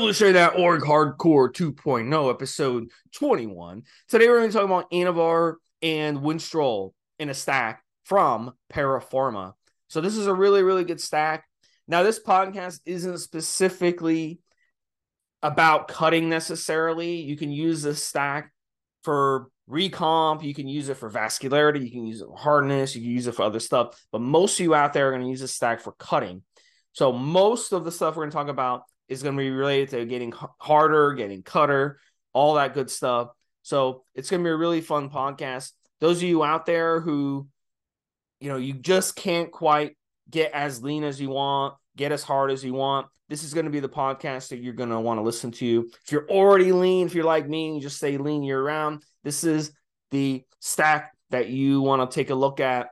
Evolutionary.org Hardcore 2.0, episode 21. Today we're going to talk about Anavar and Winstrol in a stack from Parapharma. So this is a really, really good stack. Now, this podcast isn't specifically about cutting necessarily. You can use this stack for recomp, you can use it for vascularity, you can use it for hardness, you can use it for other stuff. But most of you out there are going to use this stack for cutting. So most of the stuff we're going to talk about is going to be related to getting harder, getting cutter, all that good stuff. So it's going to be a really fun podcast. Those of you out there who, you know, you just can't quite get as lean as you want, get as hard as you want. This is going to be the podcast that you're going to want to listen to. If you're already lean, if you're like me, you just stay lean year round. This is the stack that you want to take a look at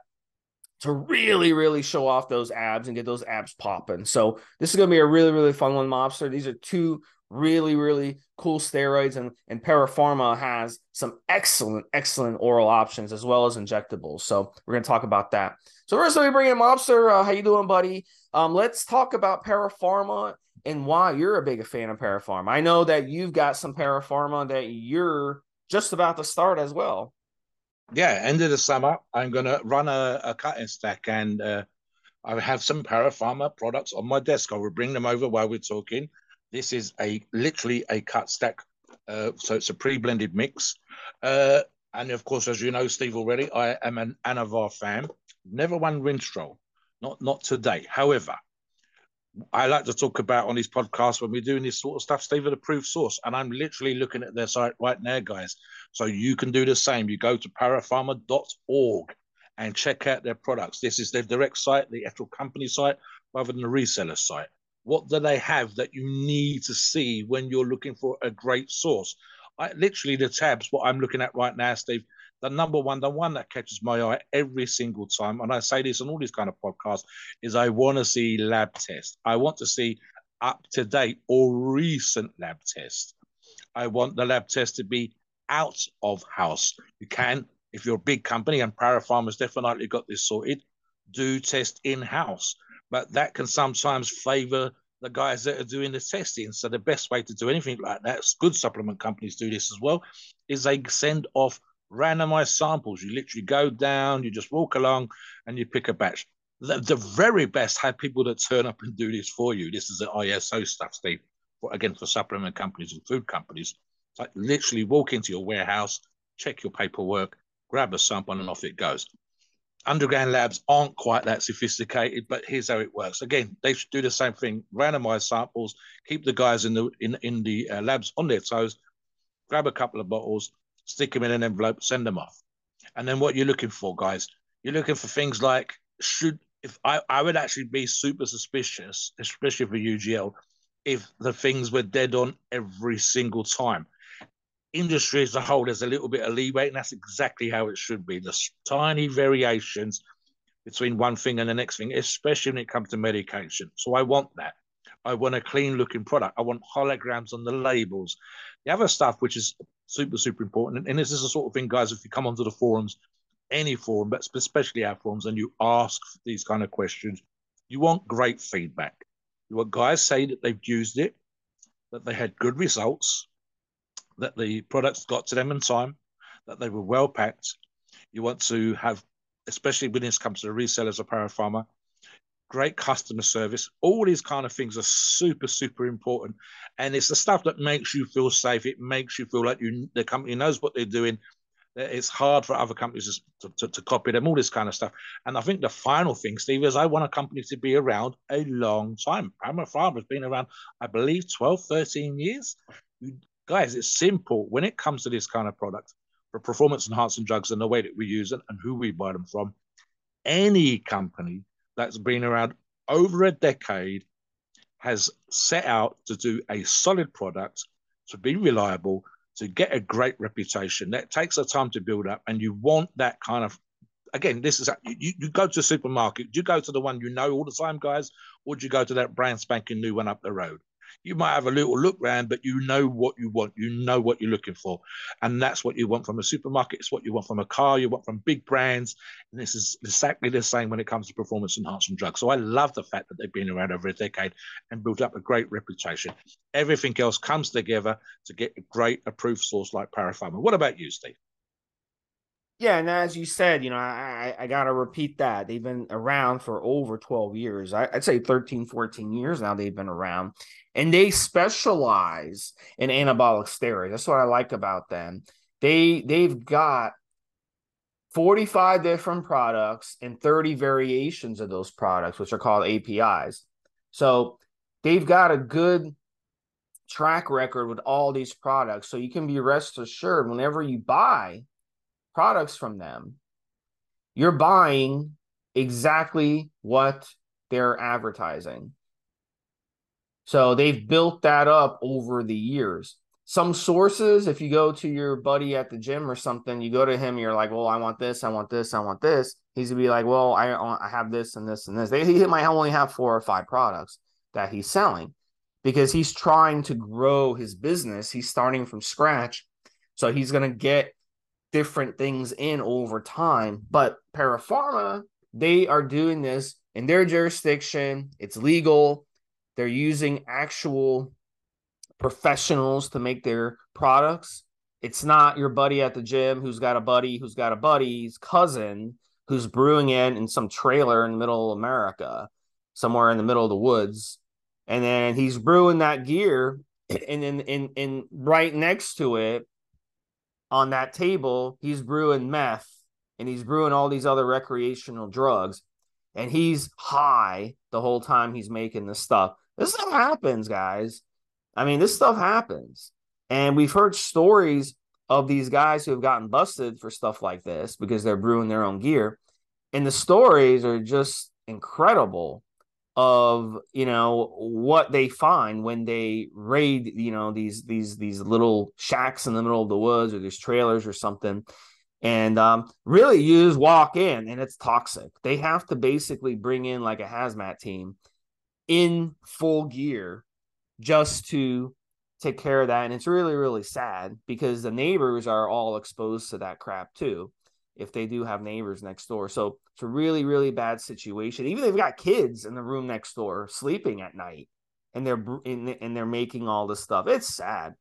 to really, really show off those abs and get those abs popping. So this is going to be a really, really fun one, Mobster. These are two really, really cool steroids, and and Parapharma has some excellent, excellent oral options as well as injectables. So we're going to talk about that. So first, let me bring in Mobster. Uh, how you doing, buddy? Um, let's talk about Parapharma and why you're a big fan of Parapharma. I know that you've got some Parapharma that you're just about to start as well yeah, end of the summer, I'm going to run a, a cutting stack and uh, I have some Parapharma products on my desk. I will bring them over while we're talking. This is a literally a cut stack. Uh, so it's a pre-blended mix. Uh, and of course, as you know, Steve already, I am an Anavar fan. Never won Winstrol, not not today. However, I like to talk about on these podcasts when we're doing this sort of stuff, Steve, an approved source. And I'm literally looking at their site right now, guys. So you can do the same. You go to paraforma.org and check out their products. This is their direct site, the actual company site, rather than the reseller site. What do they have that you need to see when you're looking for a great source? I, literally, the tabs, what I'm looking at right now, Steve, the number one, the one that catches my eye every single time, and I say this on all these kind of podcasts, is I want to see lab tests. I want to see up to date or recent lab tests. I want the lab test to be out of house. You can, if you're a big company, and Parafarm has definitely got this sorted, do test in house. But that can sometimes favor the guys that are doing the testing. So the best way to do anything like that, good supplement companies do this as well, is they send off randomized samples. You literally go down, you just walk along, and you pick a batch. The, the very best have people that turn up and do this for you. This is the ISO stuff, Steve. Again, for supplement companies and food companies, it's like literally walk into your warehouse, check your paperwork, grab a sample, and off it goes. Underground labs aren't quite that sophisticated, but here's how it works. Again, they should do the same thing: randomize samples, keep the guys in the in in the uh, labs on their toes, grab a couple of bottles, stick them in an envelope, send them off. And then what you're looking for, guys, you're looking for things like should if I, I would actually be super suspicious, especially for UGL, if the things were dead on every single time. Industry as a whole, there's a little bit of leeway, and that's exactly how it should be. There's tiny variations between one thing and the next thing, especially when it comes to medication. So I want that. I want a clean looking product. I want holograms on the labels. The other stuff, which is super, super important, and this is the sort of thing, guys, if you come onto the forums, any forum, but especially our forums, and you ask these kind of questions, you want great feedback. You want guys say that they've used it, that they had good results, that the products got to them in time, that they were well packed. You want to have, especially when this comes to the resellers of Parapharma, great customer service. All these kind of things are super, super important. And it's the stuff that makes you feel safe. It makes you feel like you the company knows what they're doing. Uh, it's hard for other companies to, to, to copy them, all this kind of stuff. And I think the final thing, Steve, is I want a company to be around a long time. Primer Farm has been around, I believe, 12, 13 years. Guys, it's simple when it comes to this kind of product for performance enhancing drugs and the way that we use it and who we buy them from. Any company that's been around over a decade has set out to do a solid product, to be reliable, to get a great reputation. That takes a time to build up, and you want that kind of. Again, this is you, you go to a supermarket. Do you go to the one you know all the time, guys, or do you go to that brand spanking new one up the road? You might have a little look round, but you know what you want. You know what you're looking for. And that's what you want from a supermarket. It's what you want from a car. You want from big brands. And this is exactly the same when it comes to performance enhancing drugs. So I love the fact that they've been around over a decade and built up a great reputation. Everything else comes together to get a great approved source like Parapharma. What about you, Steve? Yeah, and as you said, you know, I, I got to repeat that. They've been around for over 12 years. I, would say 13, 14 years now they've been around. And they specialize in anabolic steroids. That's what I like about them. They they've got 45 different products and 30 variations of those products, which are called APIs. So they've got a good track record with all these products. So you can be rest assured whenever you buy products from them, you're buying exactly what they're advertising. So they've built that up over the years. Some sources, if you go to your buddy at the gym or something, you go to him, you're like, well, I want this, I want this, I want this. He's gonna be like, well, I, uh, I have this and this and this. They, he might only have four or five products that he's selling because he's trying to grow his business. He's starting from scratch. So he's going to get different things in over time. But Parapharma, they are doing this in their jurisdiction. It's legal. They're using actual professionals to make their products. It's not your buddy at the gym who's got a buddy who's got a buddy's cousin who's brewing in in some trailer in the middle America, somewhere in the middle of the woods. And then he's brewing that gear and then in, in right next to it on that table, he's brewing meth and he's brewing all these other recreational drugs, and he's high the whole time he's making this stuff. This stuff happens, guys. I mean, this stuff happens. And we've heard stories of these guys who have gotten busted for stuff like this because they're brewing their own gear. And the stories are just incredible of you know what they find when they raid you know these these these little shacks in the middle of the woods or these trailers or something and um, really you just walk in and it's toxic. They have to basically bring in like a hazmat team in full gear just to take care of that and it's really really sad because the neighbors are all exposed to that crap too if they do have neighbors next door. So it's a really, really bad situation. Even they've got kids in the room next door sleeping at night, and they're in, and they're making all this stuff. It's sad,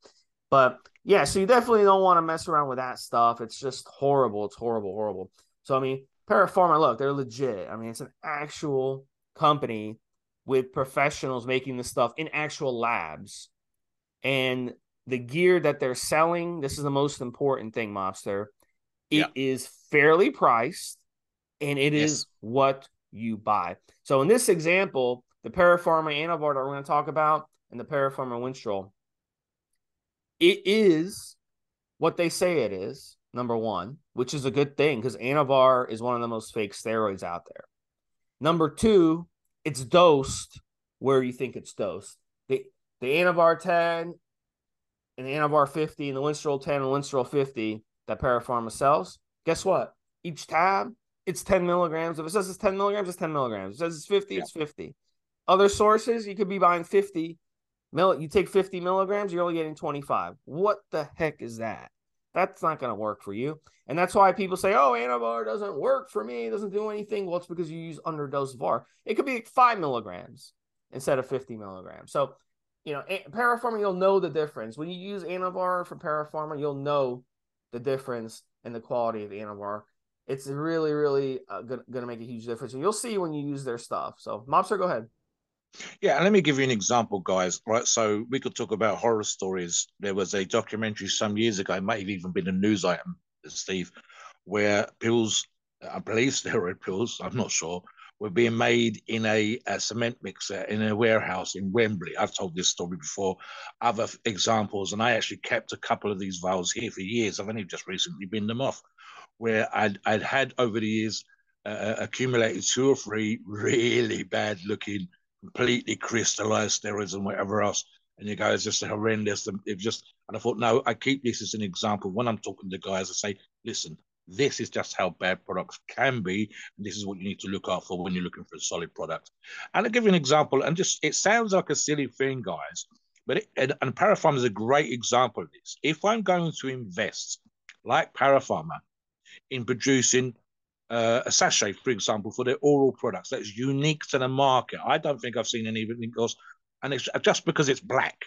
but yeah. So you definitely don't want to mess around with that stuff. It's just horrible. It's horrible, horrible. So I mean, Parapharma, look, they're legit. I mean, it's an actual company with professionals making the stuff in actual labs, and the gear that they're selling. This is the most important thing, Mobster it yeah. is fairly priced and it yes. is what you buy. So in this example, the Parapharma Anavar that we're going to talk about and the Parapharma Winstrol, it is what they say it is, number one, which is a good thing because Anavar is one of the most fake steroids out there. Number two, it's dosed where you think it's dosed. The the Anavar 10 and the Anavar 50 and the Winstrol 10 and Winstrol 50 that Parapharma sells, guess what? Each tab, it's 10 milligrams. If it says it's 10 milligrams, it's 10 milligrams. If it says it's 50, yeah. it's 50. Other sources, you could be buying 50. Mill, you take 50 milligrams, you're only getting 25. What the heck is that? That's not going to work for you. And that's why people say, oh, Anavar doesn't work for me. It doesn't do anything. Well, it's because you use underdose VAR. It could be like five milligrams instead of 50 milligrams. So, you know, Parapharma, you'll know the difference. When you use Anavar for Parapharma, you'll know the difference in the quality of the Anavar. It's really, really uh, going to make a huge difference. And you'll see when you use their stuff. So, Mobster, go ahead. Yeah, let me give you an example, guys. Right, so we could talk about horror stories. There was a documentary some years ago, it might have even been a news item, Steve, where pills, I believe steroid pills, I'm not sure, were being made in a, a, cement mixer in a warehouse in Wembley. I've told this story before. Other examples, and I actually kept a couple of these vials here for years. I've only just recently binned them off, where I'd, I'd had over the years uh, uh accumulated two or three really bad looking completely crystallized steroids and whatever else. And you go, it's just horrendous. It just, and I thought, no, I keep this as an example. When I'm talking to guys, I say, listen, this is just how bad products can be. And this is what you need to look out for when you're looking for a solid product. And I'll give you an example. And just, it sounds like a silly thing, guys, but it, and, and Parapharma is a great example of this. If I'm going to invest, like Parapharma, in producing uh, a sachet, for example, for their oral products that's unique to the market. I don't think I've seen anything else, and it's just because it's black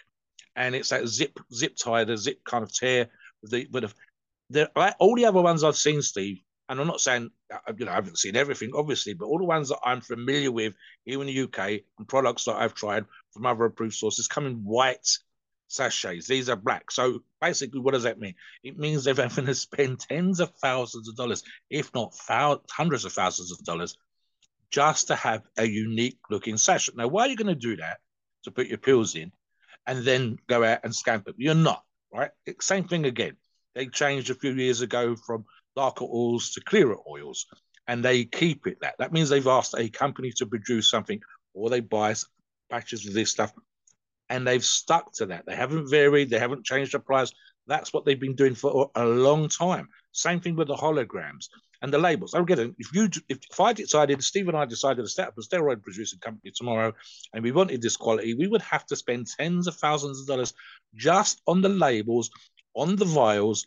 and it's that zip zip tie, the zip kind of tear. The with the, the all the other ones I've seen, Steve, and I'm not saying uh, you know I haven't seen everything, obviously, but all the ones that I'm familiar with here in the UK and products that I've tried from other approved sources come in white sachets. These are black. So basically, what does that mean? It means they're having to spend tens of thousands of dollars, if not hundreds of thousands of dollars, just to have a unique looking sachet. Now, why are you going to do that to put your pills in and then go out and scamp them? You're not, right? Same thing again. They changed a few years ago from darker oils to clearer oils, and they keep it that. That means they've asked a company to produce something, or they buy batches of this stuff and they've stuck to that. They haven't varied, they haven't changed the price. That's what they've been doing for a long time. Same thing with the holograms and the labels. I'm getting if you if, if I decided, Steve and I decided to set up a steroid producing company tomorrow, and we wanted this quality, we would have to spend tens of thousands of dollars just on the labels, on the vials,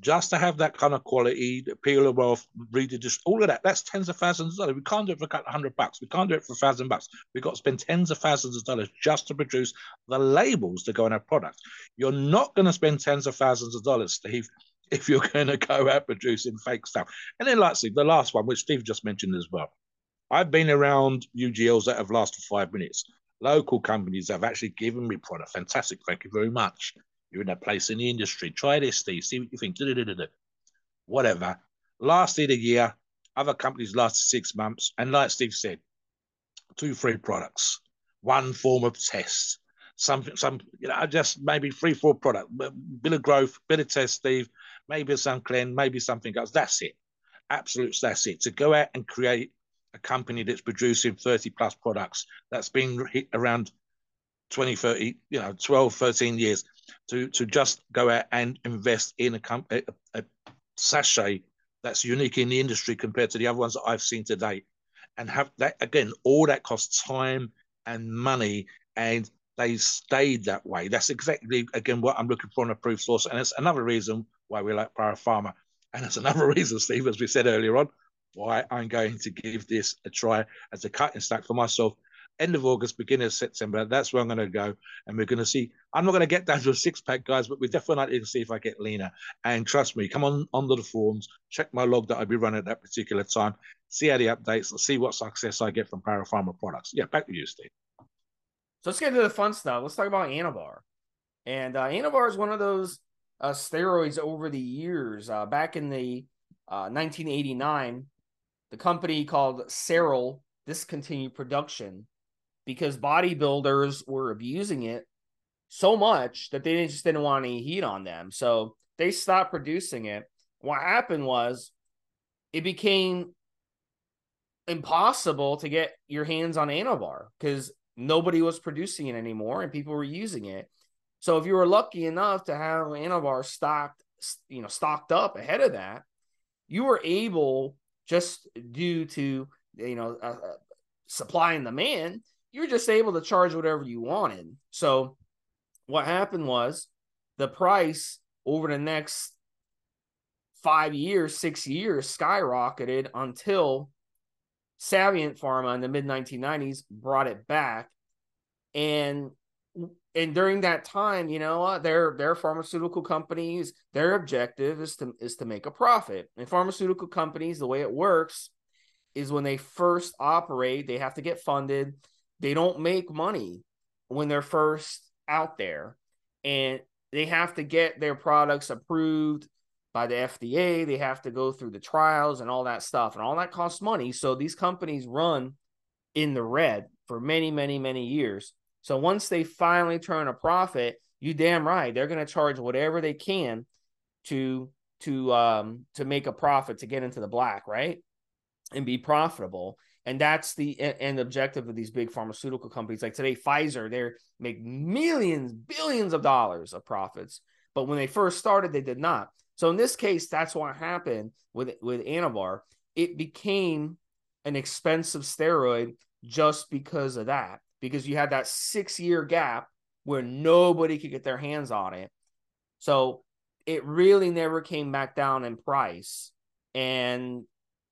just to have that kind of quality, peel them off, read it, just all of that. That's tens of thousands of dollars. We can't do it for a couple hundred bucks. We can't do it for a thousand bucks. We've got to spend tens of thousands of dollars just to produce the labels to go on our product. You're not going to spend tens of thousands of dollars, Steve, if you're going to go out producing fake stuff. And then, lastly, the last one, which Steve just mentioned as well. I've been around UGLs that have lasted five minutes. Local companies have actually given me product. Fantastic. Thank you very much. You're in a place in the industry. Try this, Steve. See what you think. Whatever. Lasted a year. Other companies lasted six months. And like Steve said, two, three products, one form of test. Something, some, you know, just maybe three, four product, bit of growth, bit of test, Steve, maybe some Clen, maybe something else. That's it. Absolute, that's it. To go out and create a company that's producing 30 plus products that's been hit around 20, 30, you know, 12, 13 years to to just go out and invest in a, a, a sachet that's unique in the industry compared to the other ones that I've seen today, and have that again. All that costs time and money, and they stayed that way. That's exactly again what I'm looking for in a proof source, and it's another reason why we like Parapharma, and it's another reason, Steve, as we said earlier on, why I'm going to give this a try as a cutting stack for myself end of August, beginning of September. That's where I'm going to go. And we're going to see. I'm not going to get down to a six pack, guys, but we're definitely going to see if I get leaner. And trust me, come on onto the forums, check my log that I'll be running at that particular time, see how the updates, see what success I get from Parapharma products. Yeah, back to you, Steve. So let's get into the fun stuff. Let's talk about Anavar. And uh, Anavar is one of those uh, steroids over the years. Uh, back in the 1989, uh, the company called Searle discontinued production because bodybuilders were abusing it so much that they just didn't want any heat on them. So they stopped producing it. What happened was it became impossible to get your hands on Anavar because nobody was producing it anymore and people were using it. So if you were lucky enough to have Anavar stocked, you know, stocked up ahead of that, you were able just due to you know uh, uh supply and demand you were just able to charge whatever you wanted. So what happened was the price over the next five years, six years skyrocketed until Savient Pharma in the mid 1990s brought it back. And and during that time, you know, their their pharmaceutical companies, their objective is to is to make a profit. And pharmaceutical companies, the way it works is when they first operate, they have to get funded they don't make money when they're first out there and they have to get their products approved by the FDA. They have to go through the trials and all that stuff, and all that costs money. So these companies run in the red for many, many, many years. So once they finally turn a profit, you damn right they're going to charge whatever they can to to um to make a profit to get into the black, right? And be profitable. And that's the end objective of these big pharmaceutical companies. Like today, Pfizer, they make millions, billions of dollars of profits. But when they first started, they did not. So in this case, that's what happened with with Anavar. It became an expensive steroid just because of that, because you had that six year gap where nobody could get their hands on it. So it really never came back down in price. And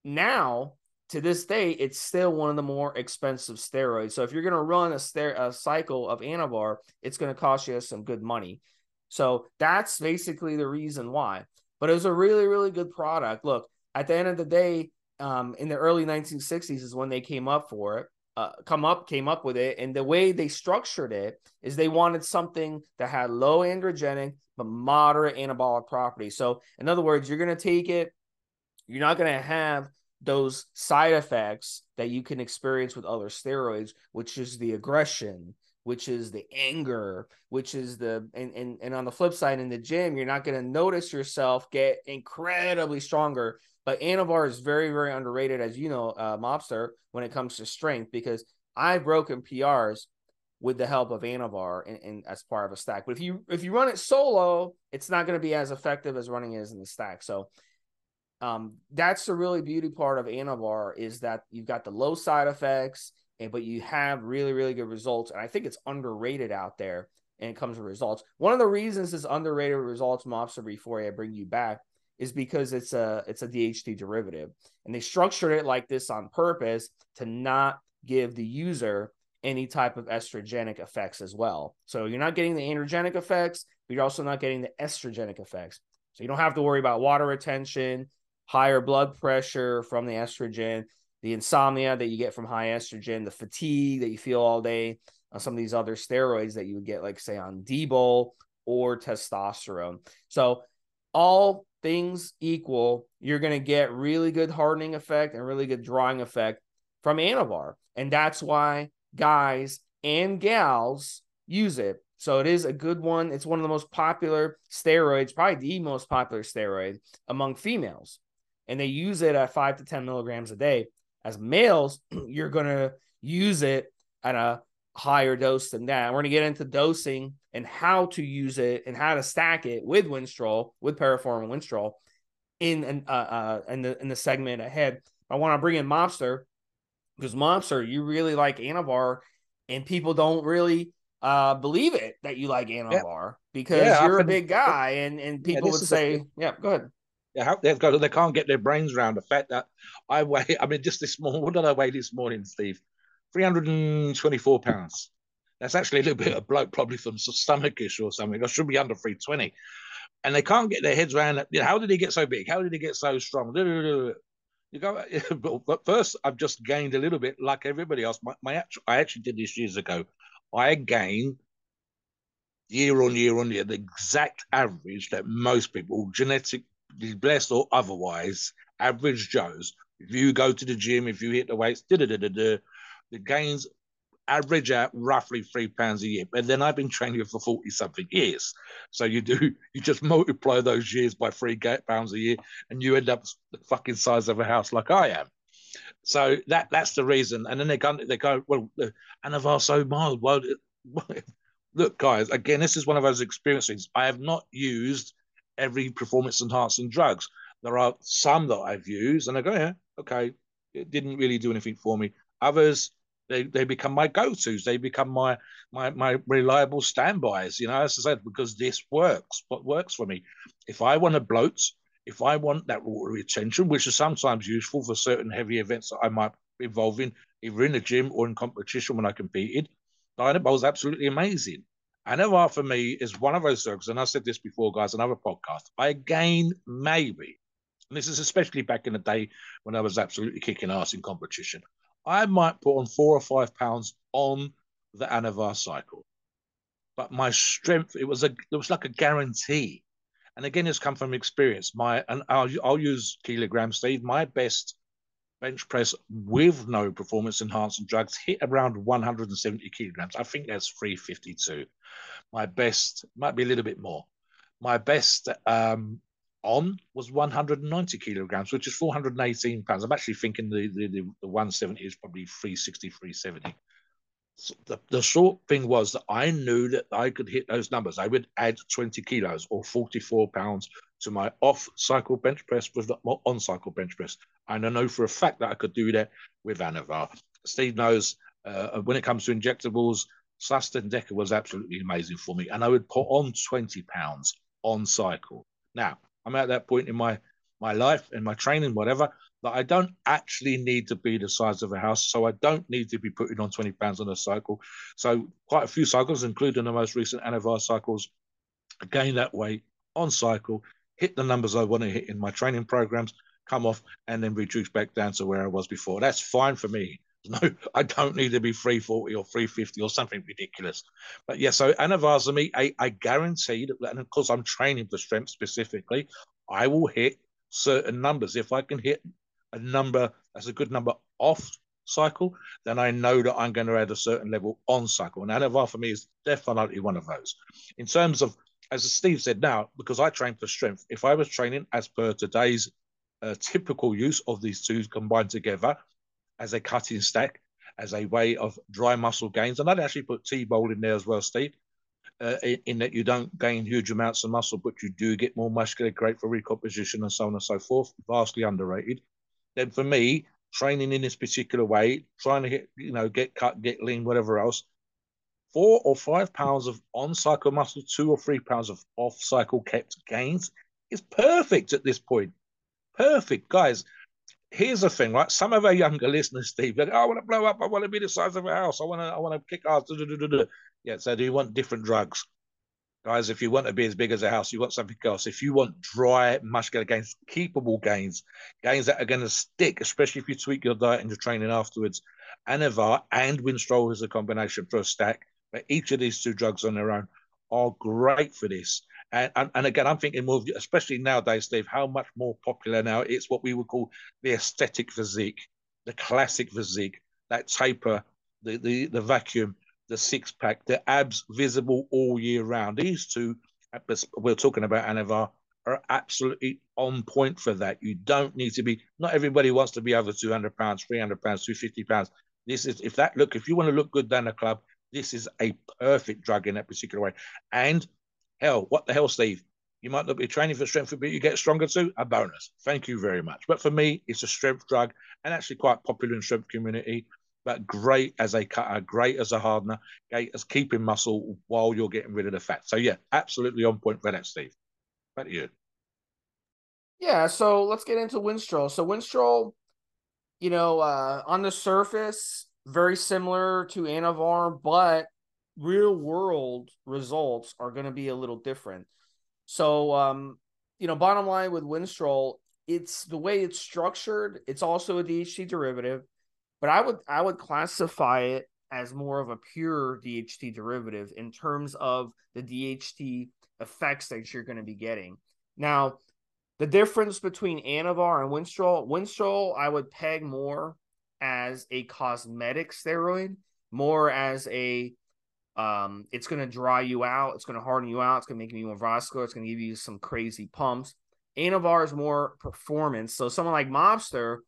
now to this day, it's still one of the more expensive steroids. So if you're going to run a, ster- a cycle of Anavar, it's going to cost you some good money. So that's basically the reason why. But it was a really, really good product. Look, at the end of the day, um, in the early 1960s is when they came up for it. Uh, come up came up with it and the way they structured it is they wanted something that had low androgenic but moderate anabolic properties so in other words you're going to take it you're not going to have those side effects that you can experience with other steroids, which is the aggression, which is the anger, which is the and and, and on the flip side in the gym, you're not going to notice yourself get incredibly stronger. But Anavar is very, very underrated, as you know, uh, Mobster, when it comes to strength, because I've broken PRs with the help of Anavar and, and as part of a stack. But if you if you run it solo, it's not going to be as effective as running it as in the stack. So um, that's the really beauty part of Anavar is that you've got the low side effects, but you have really really good results. And I think it's underrated out there, and it comes with results. One of the reasons it's underrated results, Mobster, before I bring you back, is because it's a it's a DHT derivative, and they structured it like this on purpose to not give the user any type of estrogenic effects as well. So you're not getting the androgenic effects, but you're also not getting the estrogenic effects. So you don't have to worry about water retention higher blood pressure from the estrogen, the insomnia that you get from high estrogen, the fatigue that you feel all day, on some of these other steroids that you would get, like say on Dbol or testosterone. So, all things equal, you're going to get really good hardening effect and really good drawing effect from Anavar. And that's why guys and gals use it. So it is a good one. It's one of the most popular steroids, probably the most popular steroid among females and they use it at five to 10 milligrams a day. As males, you're going to use it at a higher dose than that. We're going to get into dosing and how to use it and how to stack it with Winstrol, with Paraform and Winstrol in, uh, uh, in, the, in the segment ahead. I want to bring in Mobster because Mobster, you really like Anavar and people don't really uh, believe it that you like Anavar because yeah, you're a big guy and, and people yeah, would say, a, yeah, go ahead. They've got they can't get their brains around the fact that I weigh. I mean, just this morning, what did I weigh this morning, Steve? Three hundred and twenty-four pounds. That's actually a little bit of bloke, probably from stomachish or something. I should be under three twenty, and they can't get their heads around. You know, how did he get so big? How did he get so strong? You go, but first, I've just gained a little bit, like everybody else. My, my actual, I actually did this years ago. I gained year on year on year the exact average that most people, genetic blessed or otherwise, average Joes, if you go to the gym, if you hit the weights, the gains average out roughly three pounds a year. But then I've been training for 40 something years. So you do, you just multiply those years by three pounds a year and you end up the fucking size of a house like I am. So that that's the reason. And then they go, they go, well, Anavar so mild. Well, look, guys, again, this is one of those experiences. I have not used every performance enhancing drugs. There are some that I've used and I go, yeah, okay, it didn't really do anything for me. Others, they, they become my go-tos. They become my my my reliable standbys. You know, as I said, because this works. What works for me? If I want to bloat, if I want that water retention, which is sometimes useful for certain heavy events that I might be involved in, either in the gym or in competition when I competed, Dianabol is absolutely amazing. Anavar for me is one of those drugs, and I said this before, guys, another podcast. I again, maybe, and this is especially back in the day when I was absolutely kicking ass in competition, I might put on four or five pounds on the Anavar cycle. But my strength, it was a it was like a guarantee. And again, it's come from experience. My and I'll, I'll use kilograms, Steve. My best bench press with no performance enhancing drugs hit around 170 kilograms. I think that's 352. My best might be a little bit more. My best um, on was 190 kilograms, which is 418 pounds. I'm actually thinking the, the, the, the 170 is probably 360, 370. So the, the short thing was that I knew that I could hit those numbers. I would add 20 kilos or 44 pounds to my off cycle bench press with the on cycle bench press. And I know for a fact that I could do that with Anavar. Steve knows uh, when it comes to injectables, SLUST Deca was absolutely amazing for me. And I would put on 20 pounds on cycle. Now, I'm at that point in my my life and my training, whatever, that I don't actually need to be the size of a house. So I don't need to be putting on 20 pounds on a cycle. So quite a few cycles, including the most recent Anavar cycles, gain that weight on cycle, hit the numbers I want to hit in my training programs, come off, and then reduce back down to where I was before. That's fine for me. No, I don't need to be 340 or 350 or something ridiculous. But yeah, so Anavazami, I, I guarantee that, and of course I'm training for strength specifically, I will hit certain numbers. If I can hit a number that's a good number off cycle, then I know that I'm going to add a certain level on cycle. And Anavar for me is definitely one of those. In terms of, as Steve said now, because I train for strength, if I was training as per today's uh, typical use of these two combined together, as a cutting stack, as a way of dry muscle gains. And I'd actually put T-bol in there as well, Steve, uh, in, in, that you don't gain huge amounts of muscle, but you do get more muscular, great for recomposition and so on and so forth. Vastly underrated. Then for me, training in this particular way, trying to hit, you know, get cut, get lean, whatever else, four or five pounds of on cycle muscle, two or three pounds of off cycle kept gains is perfect at this point. Perfect, guys here's the thing, right? Some of our younger listeners, Steve, like, oh, I want to blow up. I want to be the size of a house. I want to, I want to kick ass. Yeah. So do you want different drugs? Guys, if you want to be as big as a house, you want something else. If you want dry, muscular gains, keepable gains, gains that are going to stick, especially if you tweak your diet and your training afterwards, Anavar and Winstrol is a combination for a stack. But each of these two drugs on their own are great for this. And, and, and, again, I'm thinking more, especially nowadays, Steve, how much more popular now it's what we would call the aesthetic physique, the classic physique, that taper, the, the, the vacuum, the six pack, the abs visible all year round. These two, we're talking about Anavar, are absolutely on point for that. You don't need to be, not everybody wants to be over 200 pounds, 300 pounds, 250 pounds. This is, if that look, if you want to look good down the club, this is a perfect drug in that particular way. And hell, what the hell, Steve? You might not be training for strength, but you get stronger too. A bonus. Thank you very much. But for me, it's a strength drug and actually quite popular in strength community. But great as a cutter, great as a hardener, great as keeping muscle while you're getting rid of the fat. So yeah, absolutely on point for that, Steve. Back to you. Yeah, so let's get into Winstrol. So Winstrol, you know, uh, on the surface, very similar to Anavar, but real world results are going to be a little different. So, um, you know, bottom line with Winstrol, it's the way it's structured. It's also a DHT derivative, but I would I would classify it as more of a pure DHT derivative in terms of the DHT effects that you're going to be getting. Now, the difference between Anavar and Winstrol, Winstrol I would peg more as a cosmetic steroid, more as a um, it's going to dry you out. It's going to harden you out. It's going to make you more vascular. It's going to give you some crazy pumps. Anavar is more performance. So someone like Mobster,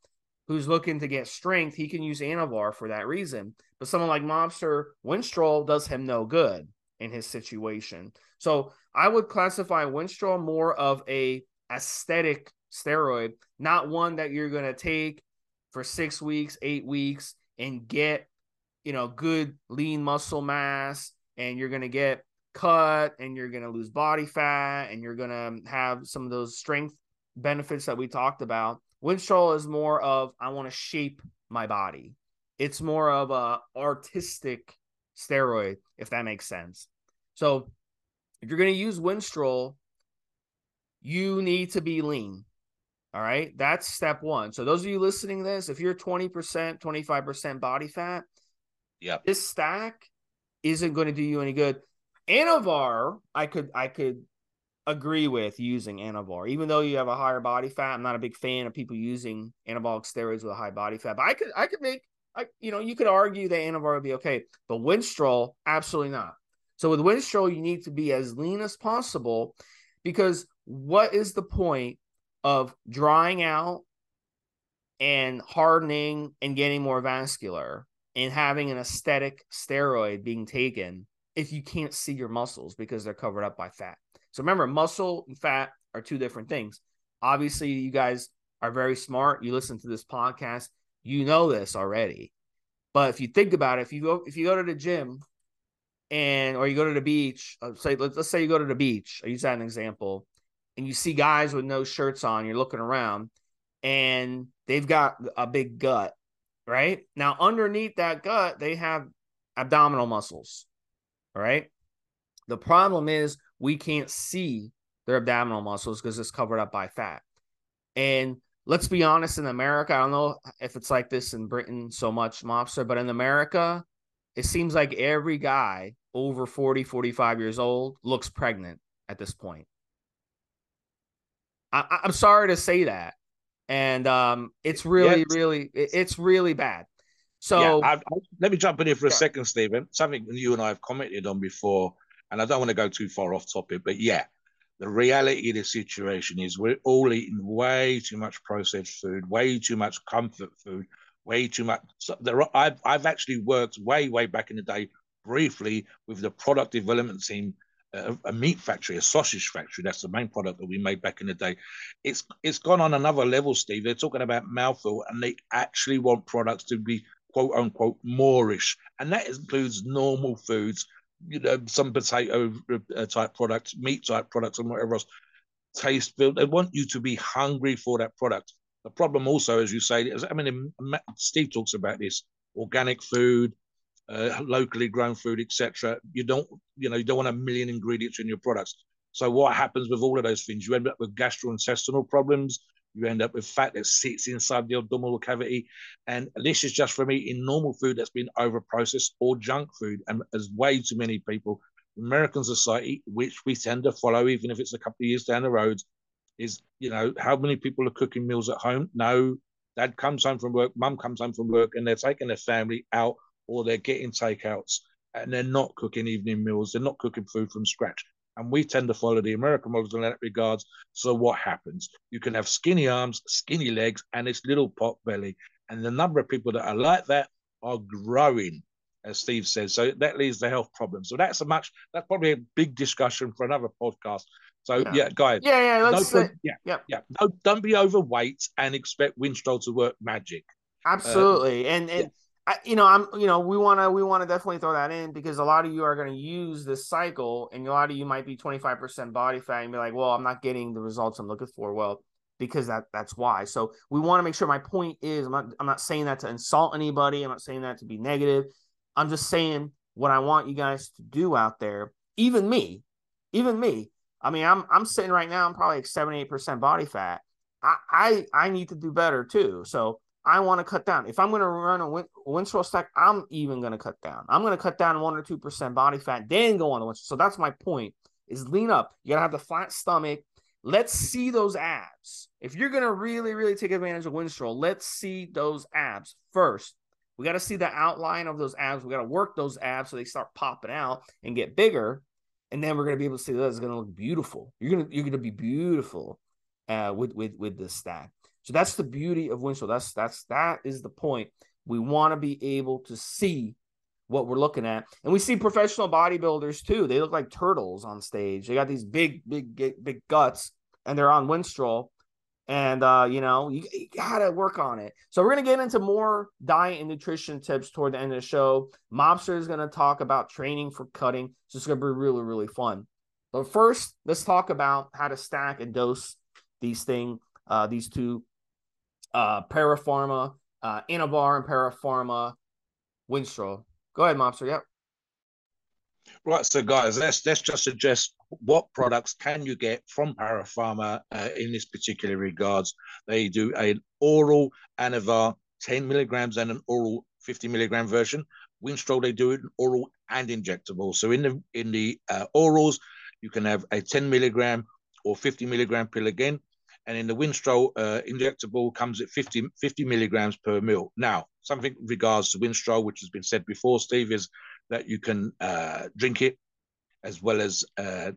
who's looking to get strength, he can use Anavar for that reason. But someone like Mobster, Winstrol does him no good in his situation. So I would classify Winstrol more of a aesthetic steroid, not one that you're going to take for six weeks, eight weeks, and get, you know, good lean muscle mass, and you're to get cut, and you're to lose body fat, and you're to have some of those strength benefits that we talked about. Winstrol is more of I want to shape my body. It's more of a artistic steroid, if that makes sense. So if you're going to use Winstrol, you need to be lean. All right. That's step one. So those of you listening to this, if you're 20%, 25% body fat, yeah, this stack isn't going to do you any good. Anavar, I could I could agree with using Anavar, even though you have a higher body fat. I'm not a big fan of people using anabolic steroids with a high body fat, but I could I could make I you know you could argue that Anavar would be okay, but Winstrol absolutely not. So with Winstrol, you need to be as lean as possible Because what is the point of drying out and hardening and getting more vascular and having an aesthetic steroid being taken if you can't see your muscles because they're covered up by fat? So remember, muscle and fat are two different things. Obviously, you guys are very smart. You listen to this podcast, you know this already. But if you think about it, if you go if you go to the gym and or you go to the beach, uh, say let's, let's say you go to the beach, I use that an example, and you see guys with no shirts on, you're looking around and they've got a big gut, right? Now underneath that gut, they have abdominal muscles. All right. The problem is we can't see their abdominal muscles because it's covered up by fat. And let's be honest, in America, I don't know if it's like this in Britain so much, mobster, but in America, it seems like every guy over 40, 45 years old looks pregnant at this point. I, am sorry to say that. And um, it's really, really, it's really bad. So yeah, I, I, let me jump in here for a yeah. second, Stephen. Something you and I have commented on before, and I don't want to go too far off topic, but yeah, the reality of the situation is we're all eating way too much processed food, way too much comfort food, way too much. So there, are, I've I've actually worked way way back in the day briefly with the product development team, uh, a meat factory, a sausage factory. That's the main product that we made back in the day. It's it's gone on another level, Steve. They're talking about mouthful, and they actually want products to be quote unquote moreish, and that includes normal foods you know, some potato uh, type products, meat type products, and whatever else. Taste build. They want you to be hungry for that product. The problem also, as you say, is I mean, Steve talks about this: organic food, uh, locally grown food, etc. You don't, you know, you don't want a million ingredients in your products. So what happens with all of those things? You end up with gastrointestinal problems. You end up with fat that sits inside the abdominal cavity. And this is just from eating normal food that's been over processed or junk food. And as way too many people, American society, which we tend to follow, even if it's a couple of years down the road, is, you know, how many people are cooking meals at home? No. Dad comes home from work, mum comes home from work, and they're taking their family out or they're getting takeouts and they're not cooking evening meals. They're not cooking food from scratch and we tend to follow the American models in that regards. So what happens? You can have skinny arms, skinny legs, and this little pot belly, and the number of people that are like that are growing, as Steve says. So that leads to health problems. So that's a much that's probably a big discussion for another podcast. So yeah, yeah guys. Yeah, yeah, let's say, yeah, yeah, yeah. Don't, don't be overweight and expect Winstrol to work magic. Absolutely, uh, and and. I, you know, I'm, you know, we want to, we want to definitely throw that in because a lot of you are going to use this cycle, and a lot of you might be 25% body fat and be like, well, I'm not getting the results I'm looking for. Well, because that that's why. So we want to make sure. My point is, I'm not, I'm not saying that to insult anybody. I'm not saying that to be negative. I'm just saying what I want you guys to do out there. Even me, even me. I mean, I'm I'm sitting right now. I'm probably like 78% body fat. I I I need to do better too. So I want to cut down. If I'm going to run a win- Winstrol stack, I'm even going to cut down. I'm going to cut down one or two percent body fat, then go on the Winstrol. So that's my point: is lean up. You got to have the flat stomach. Let's see those abs. If you're going to really, really take advantage of Winstrol, let's see those abs first. We got to see the outline of those abs. We got to work those abs so they start popping out and get bigger, and then we're going to be able to see that it's going to look beautiful. You're gonna you're going to be beautiful uh, with with with this stack. So that's the beauty of Winstrol. That's that's that is the point. We want to be able to see what we're looking at, and we see professional bodybuilders too. They look like turtles on stage. They got these big, big, big guts, and they're on Winstrol. And uh, you know, you, you gotta work on it. So we're gonna get into more diet and nutrition tips toward the end of the show. Mobster is gonna talk about training for cutting. So it's gonna be really, really fun. But first, let's talk about how to stack and dose these thing, uh, these two uh, Parapharma, uh, Anavar and Parapharma, Winstrol. Go ahead, Mobster. Yep. Right, so guys, let's let's just suggest what products can you get from Parapharma uh, in this particular regards. They do an oral Anavar 10 milligrams and an oral 50 milligram version. Winstrol they do it oral and injectable. So in the in the uh, orals, you can have a 10 milligram or 50 milligram pill again and in the Winstrol uh, injectable comes at 50, 50 milligrams per mil. Now, something regards to Winstrol, which has been said before, Steve, is that you can uh, drink it as well as uh,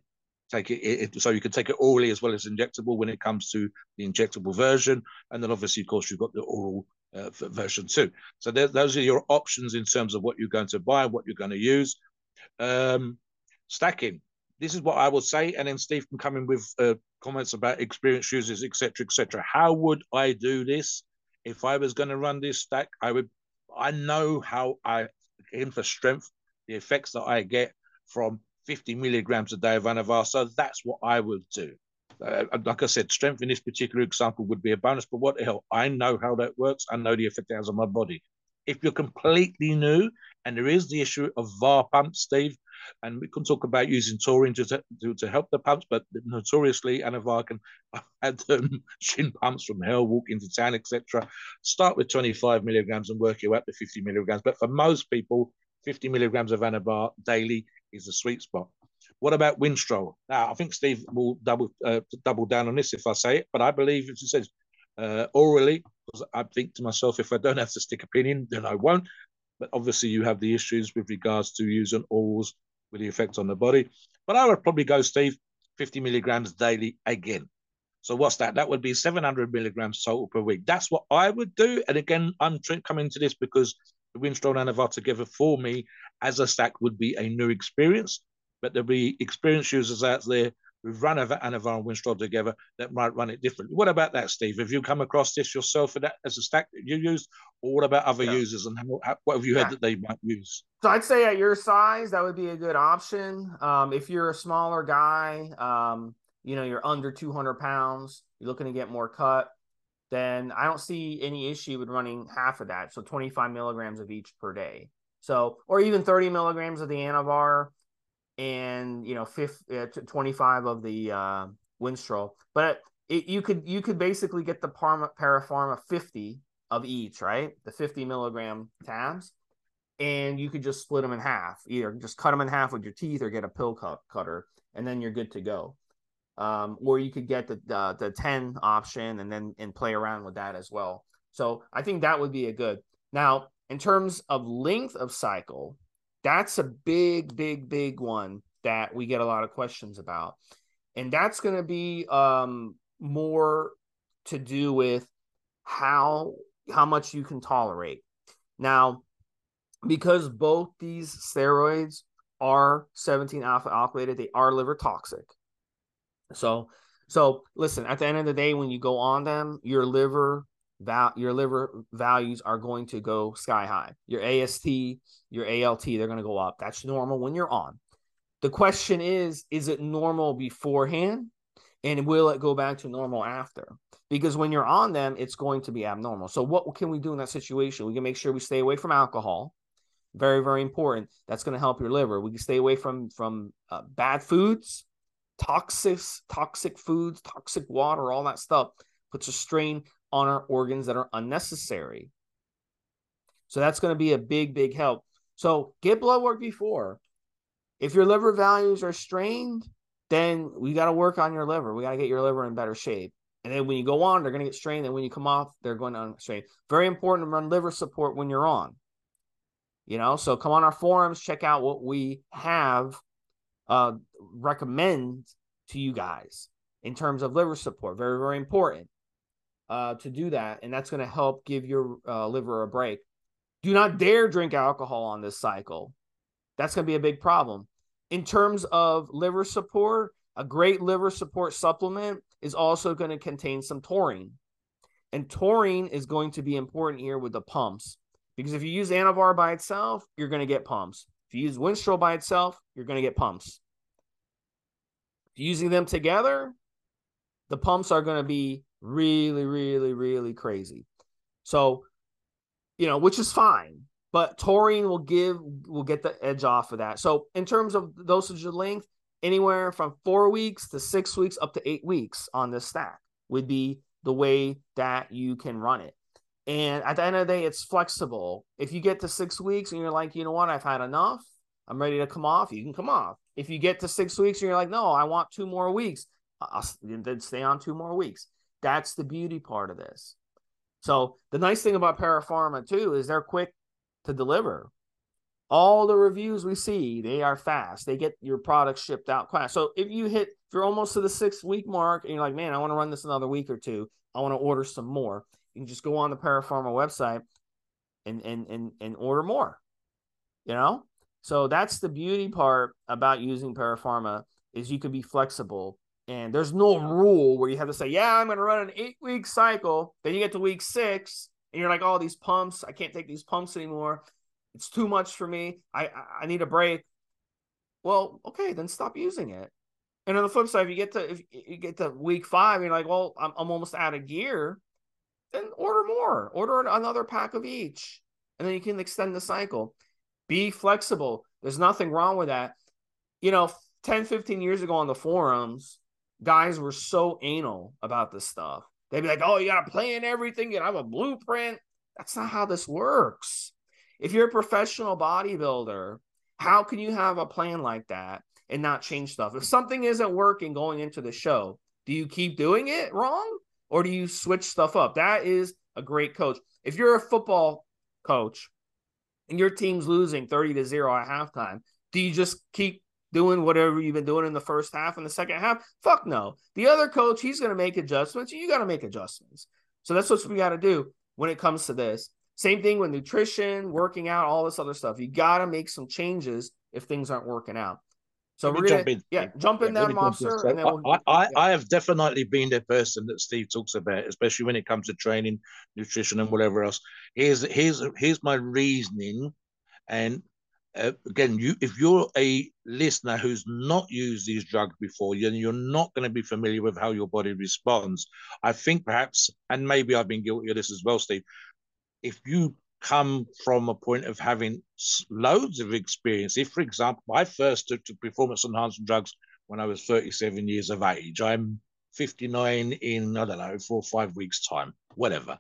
take it, it, so you can take it orally as well as injectable when it comes to the injectable version. And then obviously of course you've got the oral uh, version too. So there, those are your options in terms of what you're going to buy what you're going to use. Um, stacking. This is what i would say and then steve can come in with uh, comments about experienced users etc etc how would i do this if i was going to run this stack i would i know how i aim for strength the effects that i get from 50 milligrams a day of Anavar. So that's what I would do. Uh, like I said, strength in this particular example would be a bonus, but what the hell? I know how that works. I know the effect it has on my body. If you're completely new, and there is the issue of VAR pumps, Steve, and we can talk about using taurine to, to, to help the pumps, but notoriously, Anavar can I've had shin pumps from hell, walk into town, etc. Start with 25 milligrams and work your way up to 50 milligrams. But for most people, 50 milligrams of Anavar daily is the sweet spot. What about Winstrol? Now, I think Steve will double uh, double down on this if I say it, but I believe, as he says, uh, orally, because I think to myself, if I don't have to stick a pin in, then I won't. But obviously, you have the issues with regards to using orals with the effect on the body. But I would probably go, Steve, 50 milligrams daily again. So what's that? That would be 700 milligrams total per week. That's what I would do. And again, I'm coming to this because the Winstrol and Anavar together for me as a stack would be a new experience, but there'll be experienced users out there who've run Anavar and Winstrol together that might run it differently. What about that, Steve? Have you come across this yourself that as a stack that you used, or what about other yeah. users and how, how, what have you yeah. heard that they might use? So I'd say at your size, that would be a good option. Um, if you're a smaller guy, um, you know, you're under 200 pounds, you're looking to get more cut, then I don't see any issue with running half of that. So 25 milligrams of each per day. So, or even 30 milligrams of the Anavar and, you know, fifth, uh, 25 of the uh, Winstrol. But it, you could, you could basically get the Parma, Parapharma 50 of each, right? The 50 milligram tabs. And you could just split them in half, either just cut them in half with your teeth or get a pill cut, cutter, and then you're good to go um, or you could get the, the the 10 option and then and play around with that as well. So I think that would be a good. Now, in terms of length of cycle, that's a big, big, big one that we get a lot of questions about, and that's going to be um, more to do with how how much you can tolerate. Now, because both these steroids are 17 alpha alkylated, they are liver toxic. So, so listen. At the end of the day, when you go on them, your liver val your liver values are going to go sky high. Your AST, your ALT, they're going to go up. That's normal when you're on. The question is, is it normal beforehand? And will it go back to normal after? Because when you're on them, it's going to be abnormal. So, what can we do in that situation? We can make sure we stay away from alcohol. Very, very important. That's going to help your liver. We can stay away from from uh, bad foods toxic toxic foods, toxic water, all that stuff puts a strain on our organs that are unnecessary. So that's going to be a big, big help. So get blood work before. If your liver values are strained, then we got to work on your liver. We got to get your liver in better shape. And then when you go on, they're going to get strained. And when you come off, they're going to strain. Very important to run liver support when you're on. You know, so come on our forums, check out what we have uh, recommend to you guys in terms of liver support. Very, very important uh, to do that. And that's going to help give your uh, liver a break. Do not dare drink alcohol on this cycle. That's going to be a big problem. In terms of liver support, a great liver support supplement is also going to contain some taurine. And taurine is going to be important here with the pumps because if you use Anavar by itself, you're going to get pumps. If you use Winstrol by itself, you're going to get pumps. Using them together, the pumps are going to be really, really, really crazy. So, you know, which is fine, but taurine will give will get the edge off of that. So, in terms of dosage of length, anywhere from four weeks to six weeks up to eight weeks on this stack would be the way that you can run it. And at the end of the day, it's flexible. If you get to six weeks and you're like, you know what, I've had enough, I'm ready to come off, you can come off. If you get to six weeks and you're like, no, I want two more weeks, I'll then stay on two more weeks. That's the beauty part of this. So the nice thing about Parapharma too is they're quick to deliver. all the reviews we see, they are fast. They get your product shipped out fast. So if you hit, if you're almost to the six week mark and you're like, man, I want to run this another week or two, I want to order some more. You can just go on the Parapharma website and and and and order more. You know, so that's the beauty part about using Parapharma is you can be flexible and there's no rule where you have to say, yeah, I'm going to run an eight week cycle. Then you get to week six and you're like, oh, these pumps, I can't take these pumps anymore. It's too much for me. I I need a break. Well, okay, then stop using it. And on the flip side, if you get to if you get to week five, you're like, well, I'm, I'm almost out of gear. Then order more. Order another pack of each, and then you can extend the cycle. Be flexible. There's nothing wrong with that. You know, 10, 15 years ago on the forums, guys were so anal about this stuff. They'd be like, oh, you got to plan everything. You have a blueprint. That's not how this works. If you're a professional bodybuilder, how can you have a plan like that and not change stuff? If something isn't working going into the show, do you keep doing it wrong or do you switch stuff up? That is a great coach. If you're a football coach and your team's losing 30 to 0 at halftime, do you just keep doing whatever you've been doing in the first half and the second half? Fuck no. The other coach, he's going to make adjustments. You got to make adjustments. So that's what we got to do when it comes to this. Same thing with nutrition, working out, all this other stuff. You got to make some changes if things aren't working out. So we're gonna, jump in. yeah, jump in yeah, that monster. And then we'll, I, I, yeah. I, have definitely been the person that Steve talks about, especially when it comes to training, nutrition, and mm. whatever else. Here's here's here's my reasoning, and uh, again, you if you're a listener who's not used these drugs before, then you're not going to be familiar with how your body responds. I think perhaps, and maybe I've been guilty of this as well, Steve. If you come from a point of having loads of experience, if, for example, I first took to performance enhancing drugs when I was 37 years of age, I'm 59 in I don't know four or five weeks time, whatever.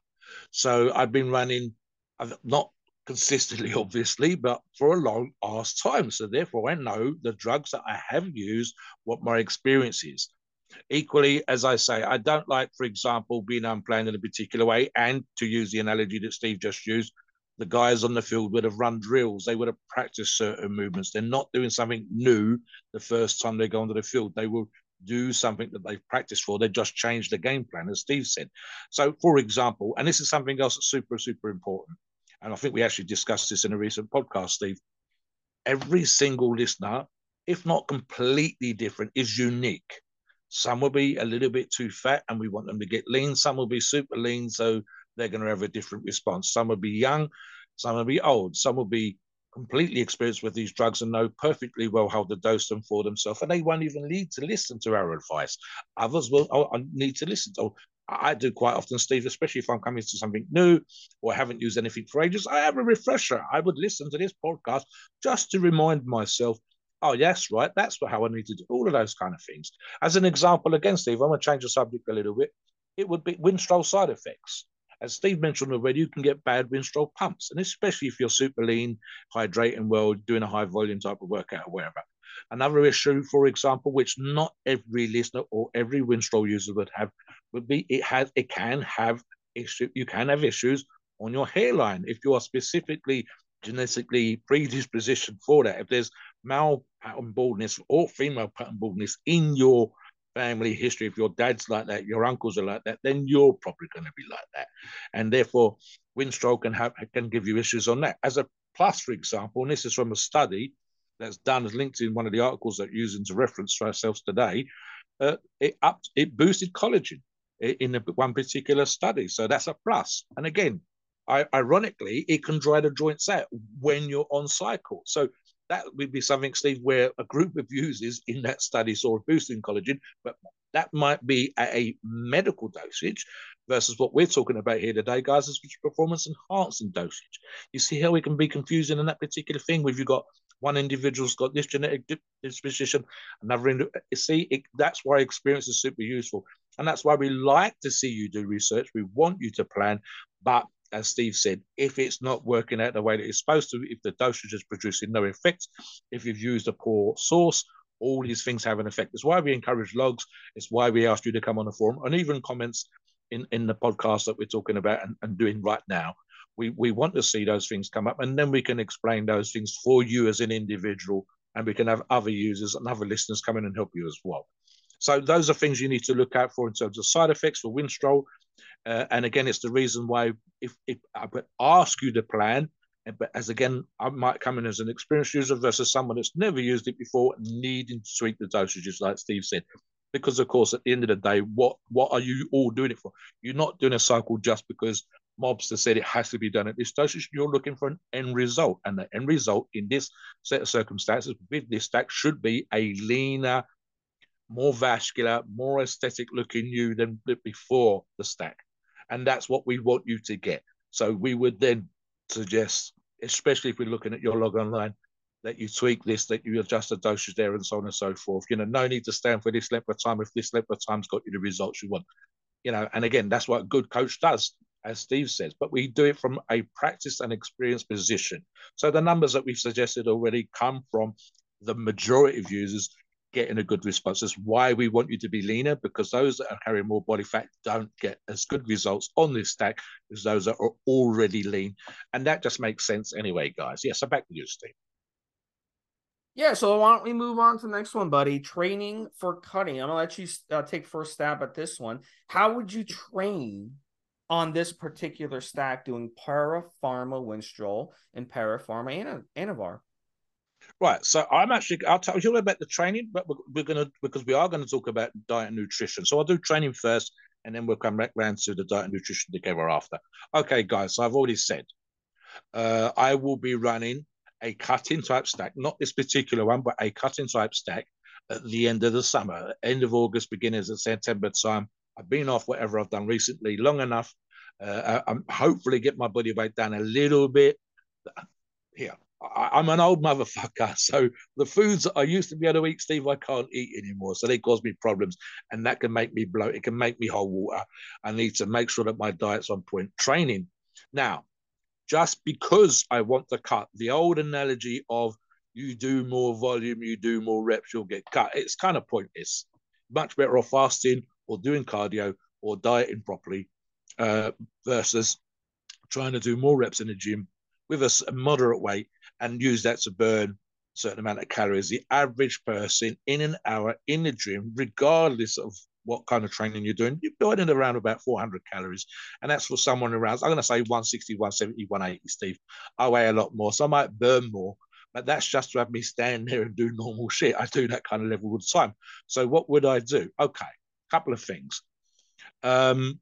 So I've been running. I've not consistently, obviously, but for a long ass time. So therefore, I know the drugs that I have used, what my experience is. Equally, as I say, I don't like, for example, being unplanned in a particular way. And to use the analogy that Steve just used, the guys on the field would have run drills. They would have practiced certain movements. They're not doing something new the first time they go onto the field. They will do something that they've practiced for. They just change the game plan, as Steve said. So, for example, and this is something else that's super, super important and I think we actually discussed this in a recent podcast, Steve. Every single listener, if not completely different, is unique. Some will be a little bit too fat and we want them to get lean. Some will be super lean, so they're going to have a different response. Some will be young, some will be old, some will be completely experienced with these drugs and know perfectly well how to dose them for themselves, and they won't even need to listen to our advice. Others will oh, need to listen to. I do quite often, Steve, especially if I'm coming to something new or haven't used anything for ages. I have a refresher. I would listen to this podcast just to remind myself, oh, yes, right, that's how I need to do all of those kind of things. As an example, again, Steve, I'm going to change the subject a little bit. It would be Winstrol side effects. As Steve mentioned already, you can get bad Winstrol pumps, and especially if you're super lean, hydrating well, doing a high volume type of workout or wherever. Another issue, for example, which not every listener or every Winstrol user would have, would be it has it can have issue you can have issues on your hairline if you are specifically genetically predispositioned for that. If there's male pattern baldness or female pattern baldness in your family history, if your dad's like that, your uncles are like that, then you're probably going to be like that. And therefore, Winstrol can have can give you issues on that. As a plus, for example, and this is from a study that's done as linked in one of the articles that using to reference for ourselves today, uh, it up it boosted collagen in a, one particular study. So that's a plus. And again, I, ironically, it can dry the joints out when you're on cycle. So that would be something, Steve, where a group of users in that study saw a boost in collagen, but that might be at a medical dosage versus what we're talking about here today, guys, is performance enhancing dosage. You see how we can be confusing in that particular thing? You've got one individual's got this genetic disposition, another. You see, it, that's why experience is super useful. And that's why we like to see you do research. We want you to plan. But as Steve said, if it's not working out the way that it's supposed to, if the dosage is producing no effect, if you've used a poor source, all these things have an effect. It's why we encourage logs. It's why we asked you to come on the forum and even comments in, in the podcast that we're talking about and, and doing right now. We we want to see those things come up, and then we can explain those things for you as an individual, and we can have other users and other listeners come in and help you as well. So those are things you need to look out for in terms of side effects for Winstrol. Uh, and again, it's the reason why if, if I would ask you the plan, but as again, I might come in as an experienced user versus someone that's never used it before, needing to tweak the dosages, like Steve said. Because of course, at the end of the day, what what are you all doing it for? You're not doing a cycle just because Mobster said it has to be done at this dosage. You're looking for an end result, and the end result in this set of circumstances with this stack should be a leaner, more vascular, more aesthetic looking you than before the stack, and that's what we want you to get. So we would then suggest, especially if we're looking at your log online, that you tweak this, that you adjust the dosage there, and so on and so forth. You know, no need to stand for this length of time if this length of time's got you the results you want. You know, and again, that's what a good coach does, as Steve says. But we do it from a practice and experience position. So the numbers that we've suggested already come from the majority of users getting a good response. That's why we want you to be leaner because those that are carrying more body fat don't get as good results on this stack as those that are already lean. And that just makes sense anyway, guys. Yes, yeah, so back to you, Steve. Yeah, so why don't we move on to the next one, buddy? Training for cutting. I'm gonna let you uh, take first stab at this one. How would you train on this particular stack doing Parapharma Winstrol and Parapharma Anavar? Right. So I'm actually I'll tell you about the training, but we're, we're gonna because we are going to talk about diet and nutrition. So I'll do training first, and then we'll come back round to the diet and nutrition together after. Okay, guys. So I've already said uh, I will be running a cutting type stack, not this particular one, but a cutting type stack at the end of the summer, end of August, beginnings of September time. I've been off whatever I've done recently long enough. Uh, I'm hopefully get my body weight down a little bit. Here, I, am an old motherfucker, so the foods that I used to be able to eat, Steve, I can't eat anymore. So they cause me problems, and that can make me bloat. It can make me hold water. I need to make sure that my diet's on point. Training now, just because I want to cut, the old analogy of you do more volume, you do more reps, you'll get cut. It's kind of pointless. Much better off fasting or doing cardio or dieting properly uh, versus trying to do more reps in the gym with a, moderate weight and use that to burn a certain amount of calories. The average person in an hour in the gym, regardless of what kind of training you're doing, you're burning around about 400 calories. And that's for someone around, I'm going to say 160, 170, 180, Steve. I weigh a lot more, so I might burn more. But that's just to have me stand there and do normal shit. I do that kind of level all the time. So what would I do? Okay, couple of things. Um,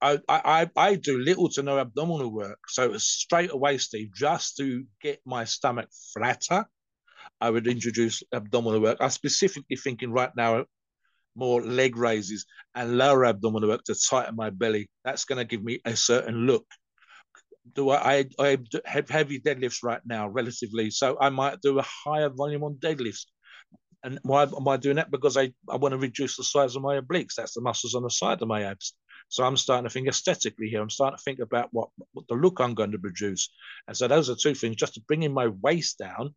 I, I, I do little to no abdominal work. So straight away, Steve, just to get my stomach flatter, I would introduce abdominal work. I'm specifically thinking right now more leg raises and lower abdominal work to tighten my belly. That's going to give me a certain look. Do I, I, I have heavy deadlifts right now, relatively, so I might do a higher volume on deadlifts. And why am I doing that? Because I, I want to reduce the size of my obliques. That's the muscles on the side of my abs. So I'm starting to think aesthetically here. I'm starting to think about what, what the look I'm going to produce. And so those are two things, just bringing my waist down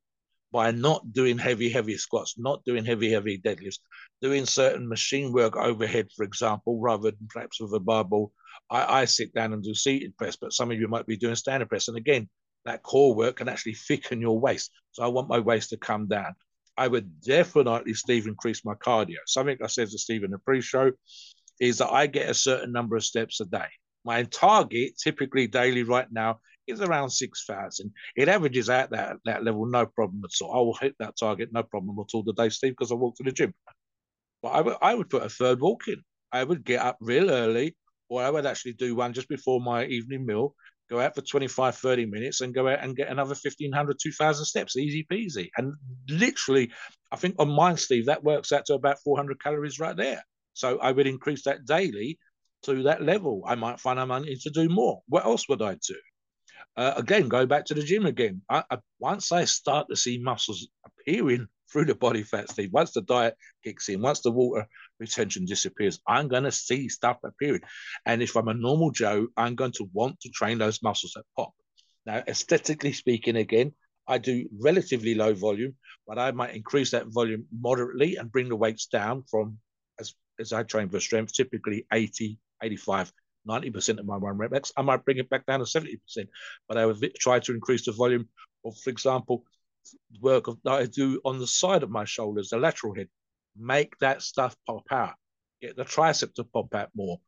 by not doing heavy, heavy squats, not doing heavy, heavy deadlifts, doing certain machine work overhead, for example, rather than perhaps with a barbell. I, I sit down and do seated press, but some of you might be doing standing press. And again, that core work can actually thicken your waist. So I want my waist to come down. I would definitely, Steve, increase my cardio. Something I said to Steve in the pre-show is that I get a certain number of steps a day. My target, typically daily right now, is around 6,000. It averages out that, that level, no problem at all. I will hit that target, no problem at all today, Steve, because I walk to the gym. But I would, I would put a third walk in. I would get up real early, or I would actually do one just before my evening meal, go out for 25, 30 minutes and go out and get another 1,500, 2,000 steps, easy peasy. And literally, I think on mine, Steve, that works out to about 400 calories right there. So I would increase that daily to that level. I might find I'm need to do more. What else would I do? Uh, again, go back to the gym again. I, I, once I start to see muscles appearing through the body fat, Steve, once the diet kicks in, once the water retention disappears, I'm going to see stuff appearing. And if I'm a normal Joe, I'm going to want to train those muscles that pop. Now, aesthetically speaking, again, I do relatively low volume, but I might increase that volume moderately and bring the weights down from as as I train for strength, typically 80, 85, 90% of my one rep max. I might bring it back down to 70%, but I would try to increase the volume of, for example, work of, that I do on the side of my shoulders, the lateral head. Make that stuff pop out. Get the tricep to pop out more.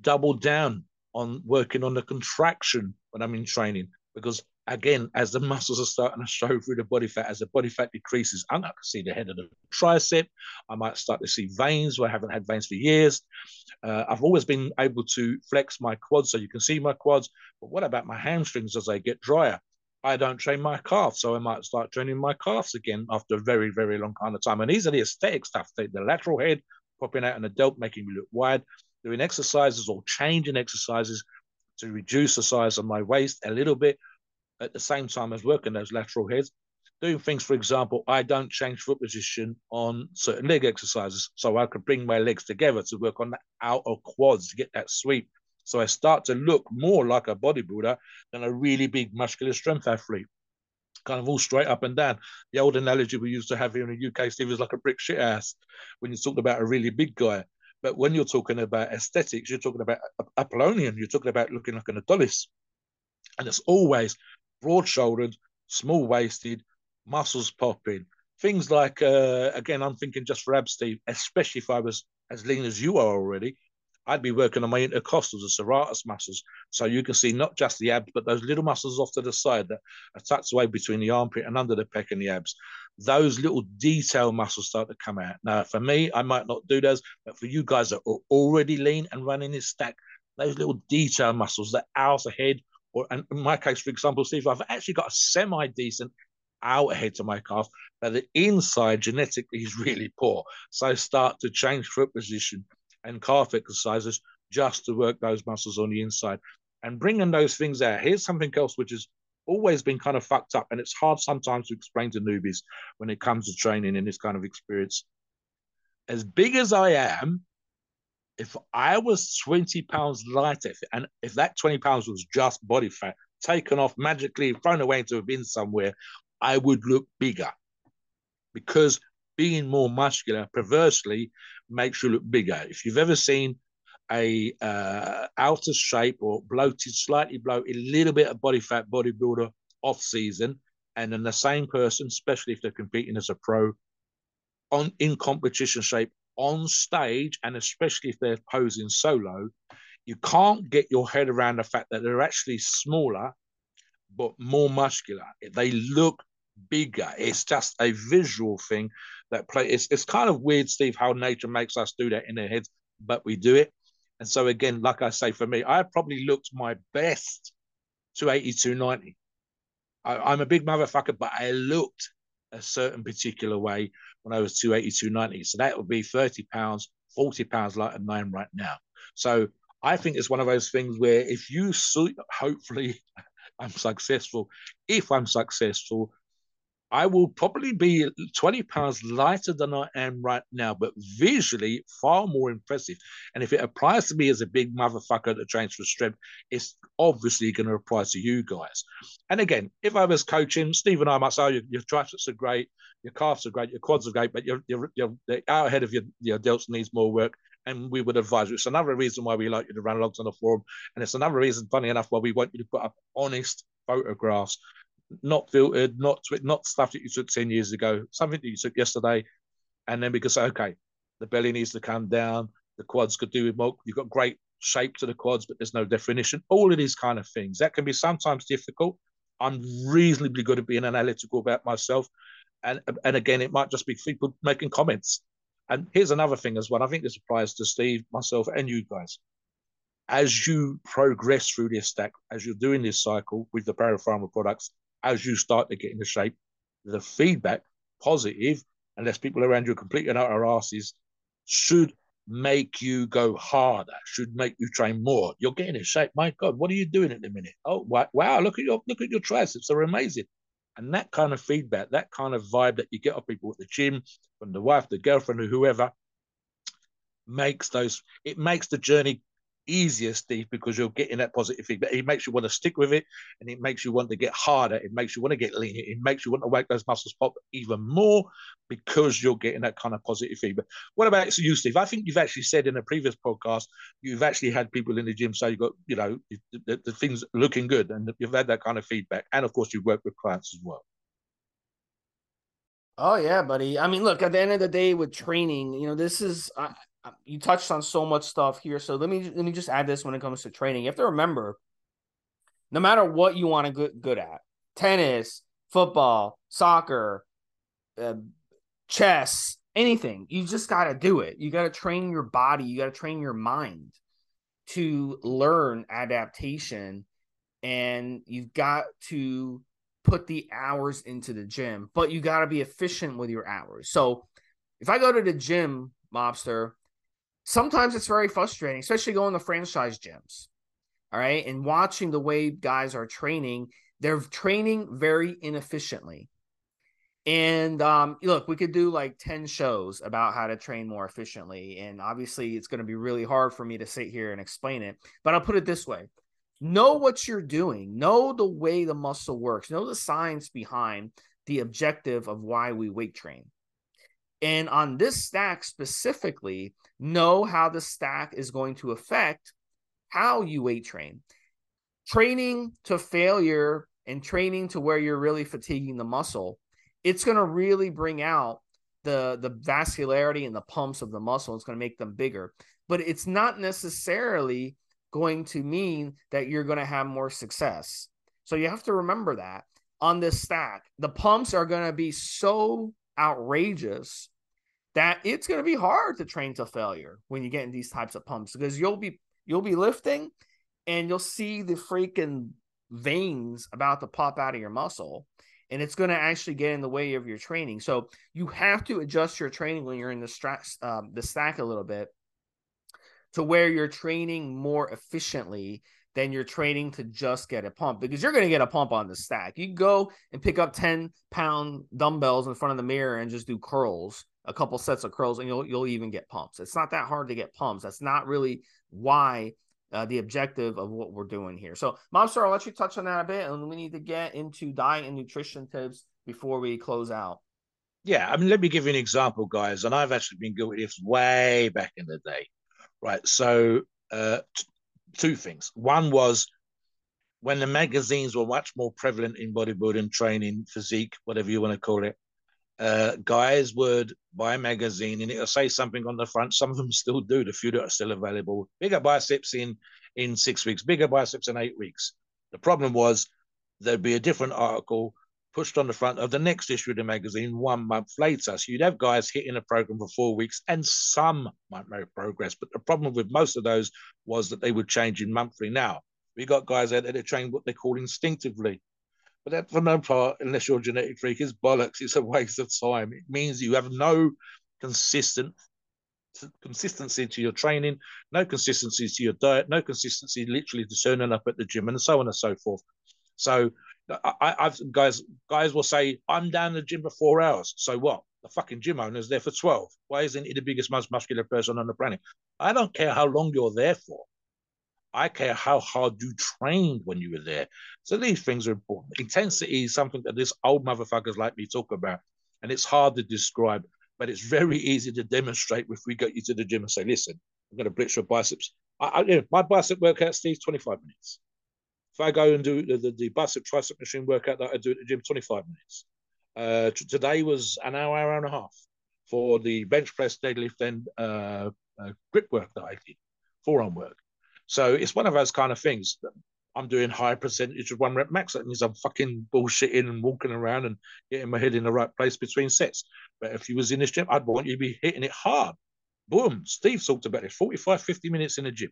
Double down on working on the contraction when I'm in training because again, as the muscles are starting to show through the body fat, as the body fat decreases, I'm going to see the head of the tricep. I might start to see veins where I haven't had veins for years. Uh, I've always been able to flex my quads so you can see my quads. But what about my hamstrings as they get drier? I don't train my calves, so I might start training my calves again after a very, very long kind of time. And these are the aesthetic stuff, the, the lateral head popping out in the delt, making me look wide, doing exercises or changing exercises to reduce the size of my waist a little bit at the same time as working those lateral heads. Doing things, for example, I don't change foot position on certain leg exercises. So I could bring my legs together to work on the outer quads to get that sweep. So I start to look more like a bodybuilder than a really big muscular strength athlete. Kind of all straight up and down. The old analogy we used to have here in the UK, Steve, is like a brick shit ass when you talked about a really big guy. But when you're talking about aesthetics, you're talking about Apollonian, you're talking about looking like an Adonis. And it's always broad shouldered, small waisted, muscles popping. Things like, uh, again, I'm thinking just for abs, Steve, especially if I was as lean as you are already, I'd be working on my intercostals, the serratus muscles. So you can see not just the abs, but those little muscles off to the side that are tucked away between the armpit and under the pec and the abs. Those little detail muscles start to come out. Now, for me, I might not do those, but for you guys that are already lean and running this stack, those little detail muscles, the outer head, or in my case, for example, Steve, I've actually got a semi decent outer head to my calf, but the inside genetically is really poor. So start to change foot position and calf exercises just to work those muscles on the inside and bringing those things out. Here's something else which has always been kind of fucked up, and it's hard sometimes to explain to newbies when it comes to training in this kind of experience. As big as I am, if I was 20 pounds lighter, and if that 20 pounds was just body fat taken off magically, thrown away into a bin somewhere, I would look bigger because being more muscular perversely makes you look bigger. If you've ever seen a uh, outer shape or bloated, slightly bloated, a little bit of body fat bodybuilder off season, and then the same person, especially if they're competing as a pro, on in competition shape on stage, and especially if they're posing solo, you can't get your head around the fact that they're actually smaller but more muscular. They look bigger. It's just a visual thing that play. It's, it's kind of weird, Steve, how nature makes us do that in our heads, but we do it. And so again, like I say, for me, I probably looked my best to 82, 90. I, I'm a big motherfucker, but I looked a certain particular way when I was 280, 290. So that would be 30 pounds, 40 pounds than I am right now. So I think it's one of those things where if you hopefully I'm successful, if I'm successful, I will probably be 20 pounds lighter than I am right now, but visually far more impressive. And if it applies to me as a big motherfucker that trains for strength, it's obviously going to apply to you guys. And again, if I was coaching, Steve and I might say, oh, your, your triceps are great, your calves are great, your quads are great, but you're, you're, you're out ahead of your, your delts needs more work. And we would advise you. It's another reason why we like you to run logs on the forum. And it's another reason, funny enough, why we want you to put up honest photographs not filtered, not not stuff that you took 10 years ago, something that you took yesterday. And then we could say, okay, the belly needs to come down, the quads could do with more. You've got great shape to the quads, but there's no definition. All of these kind of things. That can be sometimes difficult. I'm reasonably good at being analytical about myself. And, and again, it might just be people making comments. And here's another thing as well. I think this applies to Steve, myself, and you guys. As you progress through this stack, as you're doing this cycle with the Parapharma products, as you start to get into shape, the feedback, positive, unless people around you are completely out our asses, should make you go harder, should make you train more. You're getting in shape. My God, what are you doing at the minute? Oh wow, look at your look at your triceps, they're amazing. And that kind of feedback, that kind of vibe that you get off people at the gym, from the wife, the girlfriend, or whoever, makes those it makes the journey easier, Steve, because you're getting that positive feedback. It makes you want to stick with it and it makes you want to get harder. It makes you want to get leaner. It makes you want to wake those muscles pop even more because you're getting that kind of positive feedback. What about you, Steve? I think you've actually said in a previous podcast, you've actually had people in the gym say you've got, you know, the, the things looking good and you've had that kind of feedback. And of course, you work with clients as well. Oh yeah, buddy. I mean, look, at the end of the day with training, you know, this is you touched on so much stuff here. So let me let me just add this when it comes to training. You have to remember, no matter what you want to get good at, tennis, football, soccer, uh, chess, anything, you just got to do it. You got to train your body. You got to train your mind to learn adaptation, and you've got to put the hours into the gym. But you got to be efficient with your hours. So if I go to the gym, mobster, sometimes it's very frustrating, especially going to franchise gyms. All right. And watching the way guys are training, they're training very inefficiently. And um, look, we could do like 10 shows about how to train more efficiently. And obviously, it's going to be really hard for me to sit here and explain it. But I'll put it this way know what you're doing, know the way the muscle works, know the science behind the objective of why we weight train. And on this stack specifically, know how the stack is going to affect how you weight train. Training to failure and training to where you're really fatiguing the muscle, it's going to really bring out the the vascularity and the pumps of the muscle. It's going to make them bigger, but it's not necessarily going to mean that you're going to have more success. So you have to remember that on this stack, the pumps are going to be so outrageous that it's going to be hard to train to failure when you get in these types of pumps because you'll be you'll be lifting and you'll see the freaking veins about to pop out of your muscle and it's going to actually get in the way of your training so you have to adjust your training when you're in the stress um, the stack a little bit to where you're training more efficiently than you're training to just get a pump because you're going to get a pump on the stack. You go and pick up 10 pound dumbbells in front of the mirror and just do curls a couple sets of curls and you'll you'll even get pumps. It's not that hard to get pumps. That's not really why uh, the objective of what we're doing here. So, Mobster, I'll let you touch on that a bit, and we need to get into diet and nutrition tips before we close out. Yeah, I mean, let me give you an example, guys. And I've actually been guilty of this way back in the day, right? So, uh, t- two things. One was when the magazines were much more prevalent in bodybuilding, training, physique, whatever you want to call it uh, guys would buy a magazine and it'll say something on the front. Some of them still do. The few that are still available. Bigger biceps in in six weeks. Bigger biceps in eight weeks. The problem was there'd be a different article pushed on the front of the next issue of the magazine one month later. So you'd have guys hitting a program for four weeks, and some might make progress. But the problem with most of those was that they would change in monthly. Now we got guys out there that train what they call instinctively. But that, for no part, unless you're a genetic freak, is bollocks. It's a waste of time. It means you have no consistent consistency to your training, no consistency to your diet, no consistency literally to turning up at the gym, and so on and so forth. So I, have guys guys will say, I'm down the gym for four hours. So what? The fucking gym owner's there for 12. Why isn't he the biggest, most muscular person on the planet? I don't care how long you're there for. I care how hard you trained when you were there. So these things are important. Intensity is something that this old motherfuckers like me talk about, and it's hard to describe, but it's very easy to demonstrate if we get you to the gym and say, "Listen, I'm going to blitz your biceps." I, I, you know, my bicep workout, Steve, 25 minutes. If I go and do the, the, the bicep tricep machine workout that I do at the gym, 25 minutes. Uh, t- today was an hour, hour and a half for the bench press, deadlift, and uh, uh, grip work that I did, forearm work. So it's one of those kind of things I'm doing high percentage of one rep max. That means I'm fucking bullshitting and walking around and getting my head in the right place between sets. But if you was in this gym, I'd want you to be hitting it hard. Boom. Steve talked about it 45, 50 minutes in the gym.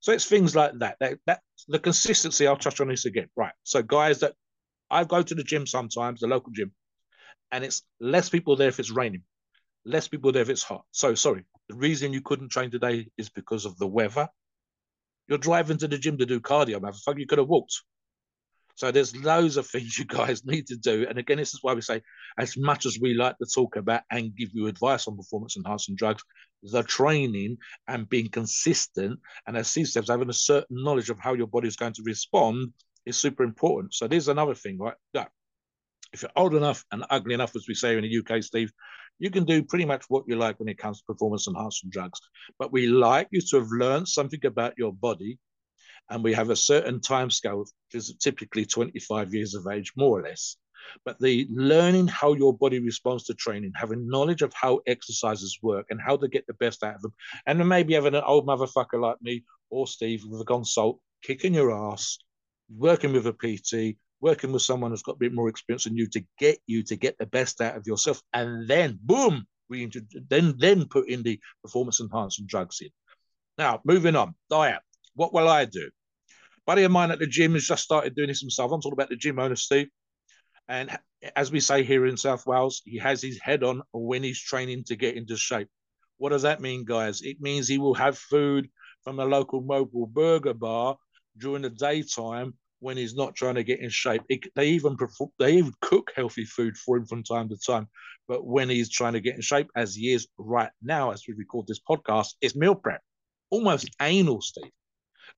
So it's things like that. That, that the consistency, I'll touch on this again. Right. So guys that I go to the gym sometimes, the local gym, and it's less people there if it's raining, less people there if it's hot. So sorry. The reason you couldn't train today is because of the weather you're driving to the gym to do cardio, motherfucker. You could have walked. So there's loads of things you guys need to do. And again, this is why we say, as much as we like to talk about and give you advice on performance enhancing drugs, the training and being consistent, and as Steve says, having a certain knowledge of how your body is going to respond is super important. So there's another thing, right? If you're old enough and ugly enough, as we say in the UK, Steve, you can do pretty much what you like when it comes to performance enhancing drugs. But we like you to have learned something about your body and we have a certain time scale, which is typically 25 years of age, more or less. But the learning how your body responds to training, having knowledge of how exercises work and how to get the best out of them, and then maybe having an old motherfucker like me or Steve with a consult kicking your ass, working with a PT, working with someone who's got a bit more experience than you to get you to get the best out of yourself, and then boom, we then then put in the performance enhancing drugs in. Now, moving on, diet. What will I do? buddy of mine at the gym has just started doing this himself. I'm talking about the gym owner, Steve. And as we say here in South Wales, he has his head on when he's training to get into shape. What does that mean, guys? It means he will have food from a local mobile burger bar during the daytime when he's not trying to get in shape. It, they even they even cook healthy food for him from time to time. But when he's trying to get in shape, as he is right now, as we record this podcast, it's meal prep, almost anal, Steve.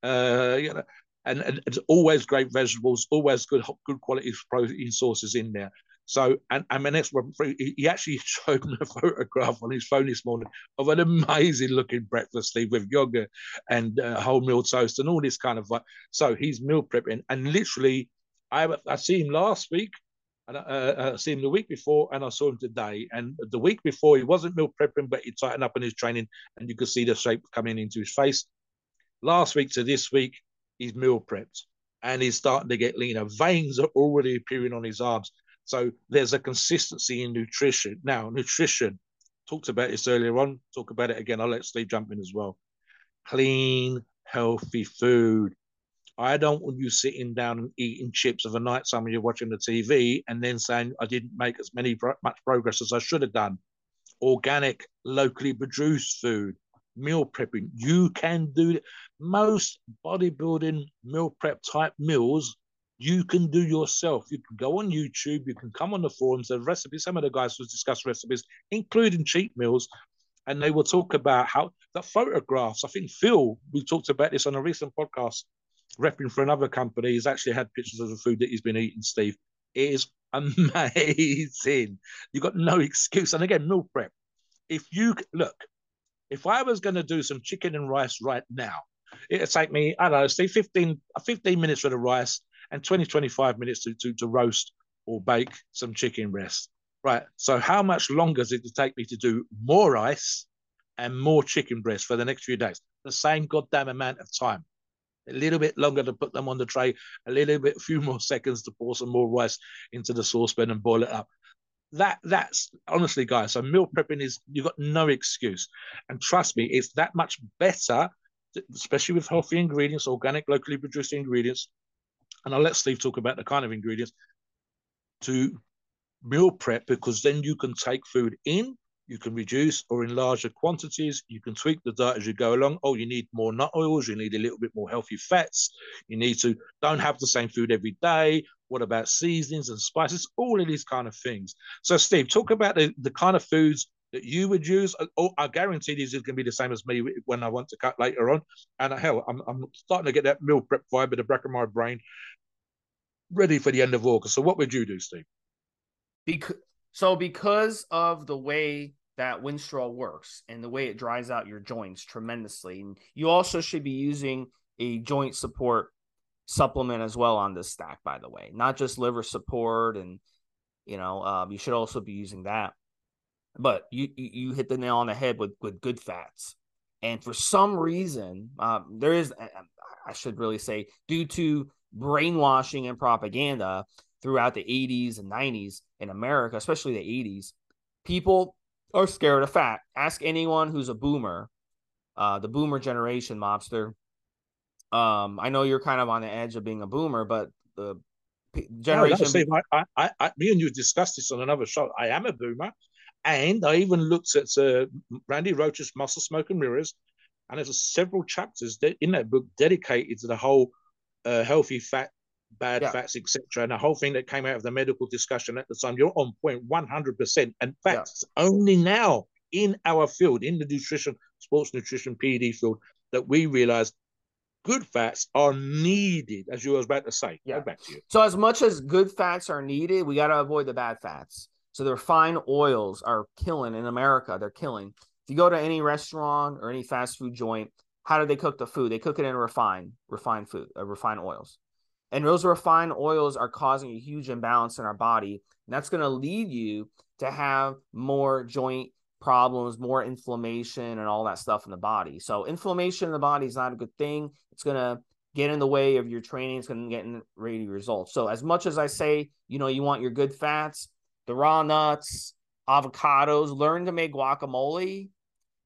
Uh, you know, and, and it's always great vegetables, always good good quality protein sources in there. So, and, and my next one, he actually showed me a photograph on his phone this morning of an amazing looking breakfast, Steve, with yogurt and uh, wholemeal toast and all this kind of. So he's meal prepping, and literally, I I see him last week, and uh, uh, I see him the week before, and I saw him today. And the week before, he wasn't meal prepping, but he tightened up in his training, and you could see the shape coming into his face. Last week to this week, he's meal prepped and he's starting to get leaner. Veins are already appearing on his arms. So there's a consistency in nutrition. Now, nutrition, talked about this earlier on, talk about it again. I'll let Steve jump in as well. Clean, healthy food. I don't want you sitting down and eating chips of a night time when you're watching the TV and then saying I didn't make as many much progress as I should have done. Organic, locally produced food meal prepping. You can do it. Most bodybuilding meal prep type meals you can do yourself. You can go on YouTube, you can come on the forums, the recipes, some of the guys will discuss recipes, including cheat meals, and they will talk about how the photographs. I think Phil, we talked about this on a recent podcast, repping for another company. He's actually had pictures of the food that he's been eating, Steve. It is amazing. You've got no excuse. And again, meal prep. If you look, if I was going to do some chicken and rice right now, it'd take me, I don't know, say 15, 15 minutes for the rice and 20, 25 minutes to, to, to roast or bake some chicken breast. Right. So how much longer is it take me to do more rice and more chicken breast for the next few days? The same goddamn amount of time. A little bit longer to put them on the tray, a little bit, few more seconds to pour some more rice into the saucepan and boil it up that that's honestly, guys. So meal prepping is you've got no excuse, and trust me, it's that much better, especially with healthy ingredients, organic, locally produced ingredients. And I'll let Steve talk about the kind of ingredients to meal prep because then you can take food in you can reduce or in larger quantities. You can tweak the diet as you go along. Oh, you need more nut oils. You need a little bit more healthy fats. You need to don't have the same food every day. What about seasonings and spices? All of these kind of things. So, Steve, talk about the, the kind of foods that you would use. Oh, I guarantee these is going to be the same as me when I want to cut later on. And uh, hell, I'm, I'm starting to get that meal prep vibe in the back of my brain, ready for the end of August. So, what would you do, Steve? Because so because of the way that Winstrol works and the way it dries out your joints tremendously, and you also should be using a joint support supplement as well on this stack, by the way, not just liver support, and you know um, you should also be using that. But you you hit the nail on the head with with good fats, and for some reason um, there is I should really say due to brainwashing and propaganda throughout the 80s and 90s in America, especially the 80s, people are scared of fat. Ask anyone who's a boomer, uh, the boomer generation, mobster. Um, I know you're kind of on the edge of being a boomer, but the generation. No, I, I, I, me and you discussed this on another show. I am a boomer, and I even looked at uh, Randy Roach's Muscle Smoke and Mirrors, and there's several chapters in that book dedicated to the whole uh, healthy fat bad Yeah. fats, etc. And the whole thing that came out of the medical discussion at the time, you're on point 100%. And Yeah. that's only now in our field, in the nutrition, sports nutrition, PD field, that we realize good fats are needed, as you were about to say. Yeah. Go back to you. So as much as good fats are needed, we got to avoid the bad fats. So the refined oils are killing in America. They're killing. If you go to any restaurant or any fast food joint, how do they cook the food? They cook it in refined, refined food, uh, refined oils. And those refined oils are causing a huge imbalance in our body. And that's going to lead you to have more joint problems, more inflammation, and all that stuff in the body. So inflammation in the body is not a good thing. It's going to get in the way of your training. It's going to get in the way of your results. So as much as I say, you know, you want your good fats, the raw nuts, avocados, learn to make guacamole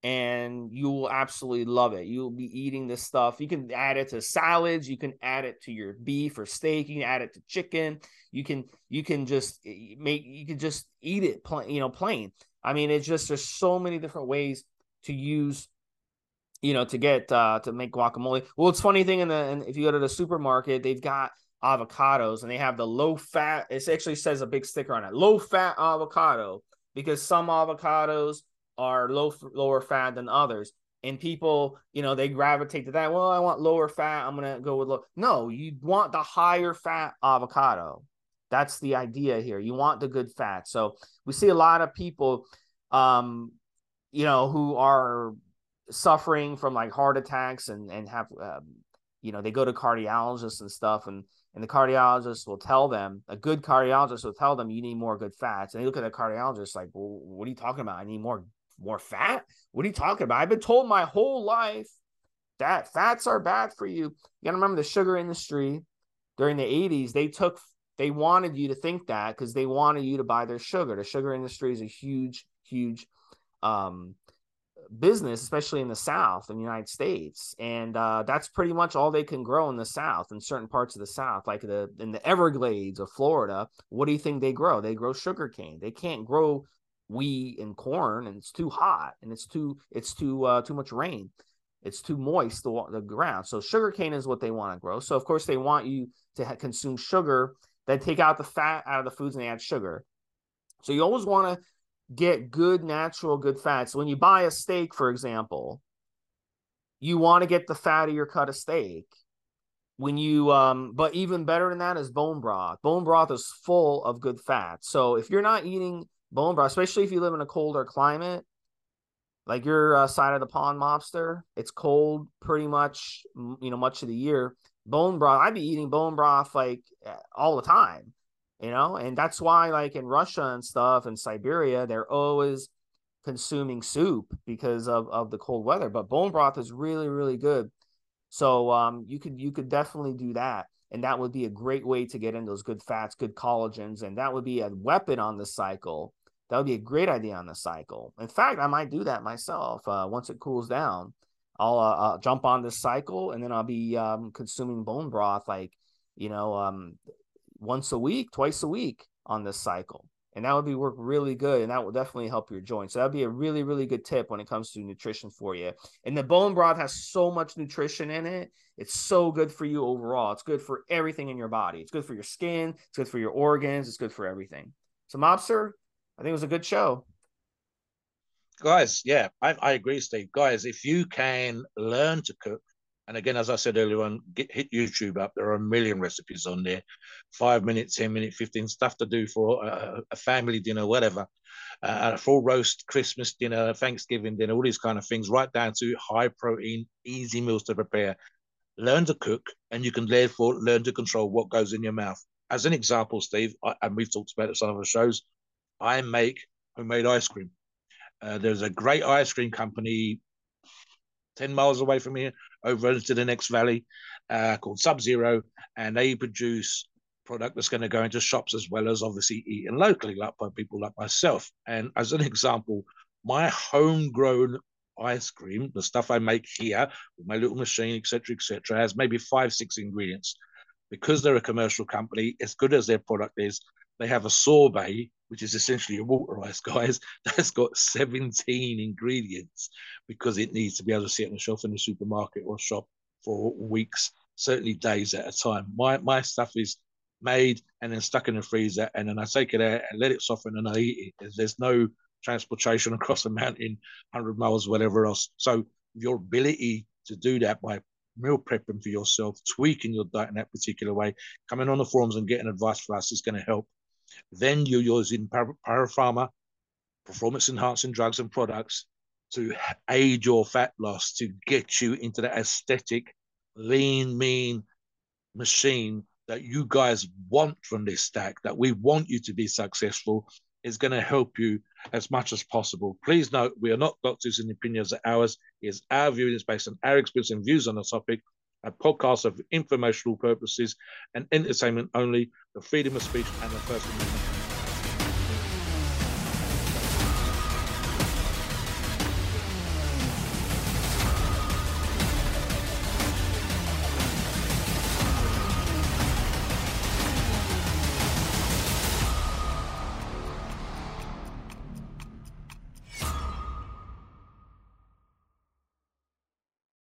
and you will absolutely love it. You will be eating this stuff. You can add it to salads, you can add it to your beef or steak, you can add it to chicken. You can you can just eh, make you can just eat it plain, you know, plain. I mean, it's just there's so many different ways to use you know to get uh to make guacamole. Well, it's funny thing in the if you go to the supermarket, they've got avocados and they have the low fat it actually says a big sticker on it low fat avocado because some avocados are low lower fat than others. And people you know they gravitate to that. Well i want lower fat. I'm gonna go with low. No you want the higher fat avocado. That's the idea here. You want the good fat. So we see a lot of people um you know who are suffering from like heart attacks and and have um, you know they go to cardiologists and stuff and and the cardiologist will tell them a good cardiologist will tell them you need more good fats. And they look at the cardiologist like well, what are you talking about? I need more more fat what are you talking about i've been told my whole life that fats are bad for you you gotta remember the sugar industry during the 80s they took they wanted you to think that because they wanted you to buy their sugar the sugar industry is a huge huge um business, especially in the South in the United States, and uh, that's pretty much all they can grow in the South in certain parts of the South, like the in the Everglades of Florida. What do you think they grow? They grow sugarcane. They can't grow wheat and corn, and it's too hot, and it's too it's too uh, too much rain. It's too moist the the ground. So sugarcane is what they want to grow. So of course they want you to ha- consume sugar. They take out the fat out of the foods and they add sugar. So you always want to get good natural good fats. When you buy a steak, for example, you want to get the fattier cut of steak. When you um, but even better than that is bone broth. Bone broth is full of good fat. So if you're not eating bone broth, especially if you live in a colder climate, like your uh, side of the pond mobster, it's cold pretty much, you know, much of the year. Bone broth, I'd be eating bone broth like all the time you know? And that's why like in russia and stuff and siberia they're always consuming soup because of of the cold weather. But bone broth is really really good. So um you could you could definitely do that. And that would be a great way to get in those good fats good collagens. And that would be a weapon on the cycle that would be a great idea on the cycle in fact i might do that myself uh, once it cools down I'll, uh, I'll jump on this cycle and then i'll be um, consuming bone broth like you know um once a week, twice a week on this cycle. And that would be work really good. And that will definitely help your joints. So that'd be a really, really good tip when it comes to nutrition for you. And the bone broth has so much nutrition in it. It's so good for you overall. It's good for everything in your body. It's good for your skin. It's good for your organs. It's good for everything. So, Mobster, I think it was a good show. Guys, yeah, I, I agree, Steve. Guys, if you can learn to cook, and again, as I said earlier on, get, hit YouTube up. There are a million recipes on there. Five minute, 10 minute, 15 stuff to do for a, a family dinner, whatever. Uh, a full roast Christmas dinner, Thanksgiving dinner, all these kind of things, right down to high protein, easy meals to prepare. Learn to cook, and you can therefore learn to control what goes in your mouth. As an example, Steve, I, and we've talked about it some of the shows, I make homemade ice cream. Uh, there's a great ice cream company 10 miles away from here, over into the next valley, uh, called Sub Zero, and they produce product that's going to go into shops as well as obviously eaten locally, like by people like myself. And as an example, my homegrown ice cream, the stuff I make here with my little machine, etc., etc., has maybe five, six ingredients. Because they're a commercial company, as good as their product is, they have a sorbet, which is essentially a water ice, guys, that's got 17 ingredients because it needs to be able to sit on the shelf in the supermarket or shop for weeks certainly days at a time. My my stuff is made and then stuck in the freezer, and then I take it out and let it soften, and I eat it. There's no transportation across the mountain, hundred miles, whatever else. So your ability to do that by meal prepping for yourself, tweaking your diet in that particular way, coming on the forums and getting advice for us is going to help. Then you're using parapharma, performance enhancing drugs and products to aid your fat loss, to get you into that aesthetic, lean, mean machine that you guys want from this stack, that we want you to be successful, is going to help you as much as possible. Please note, we are not doctors and opinions are ours. Is our view, is based on our experience and views on the topic. A podcast of informational purposes and entertainment only, the freedom of speech and the First Amendment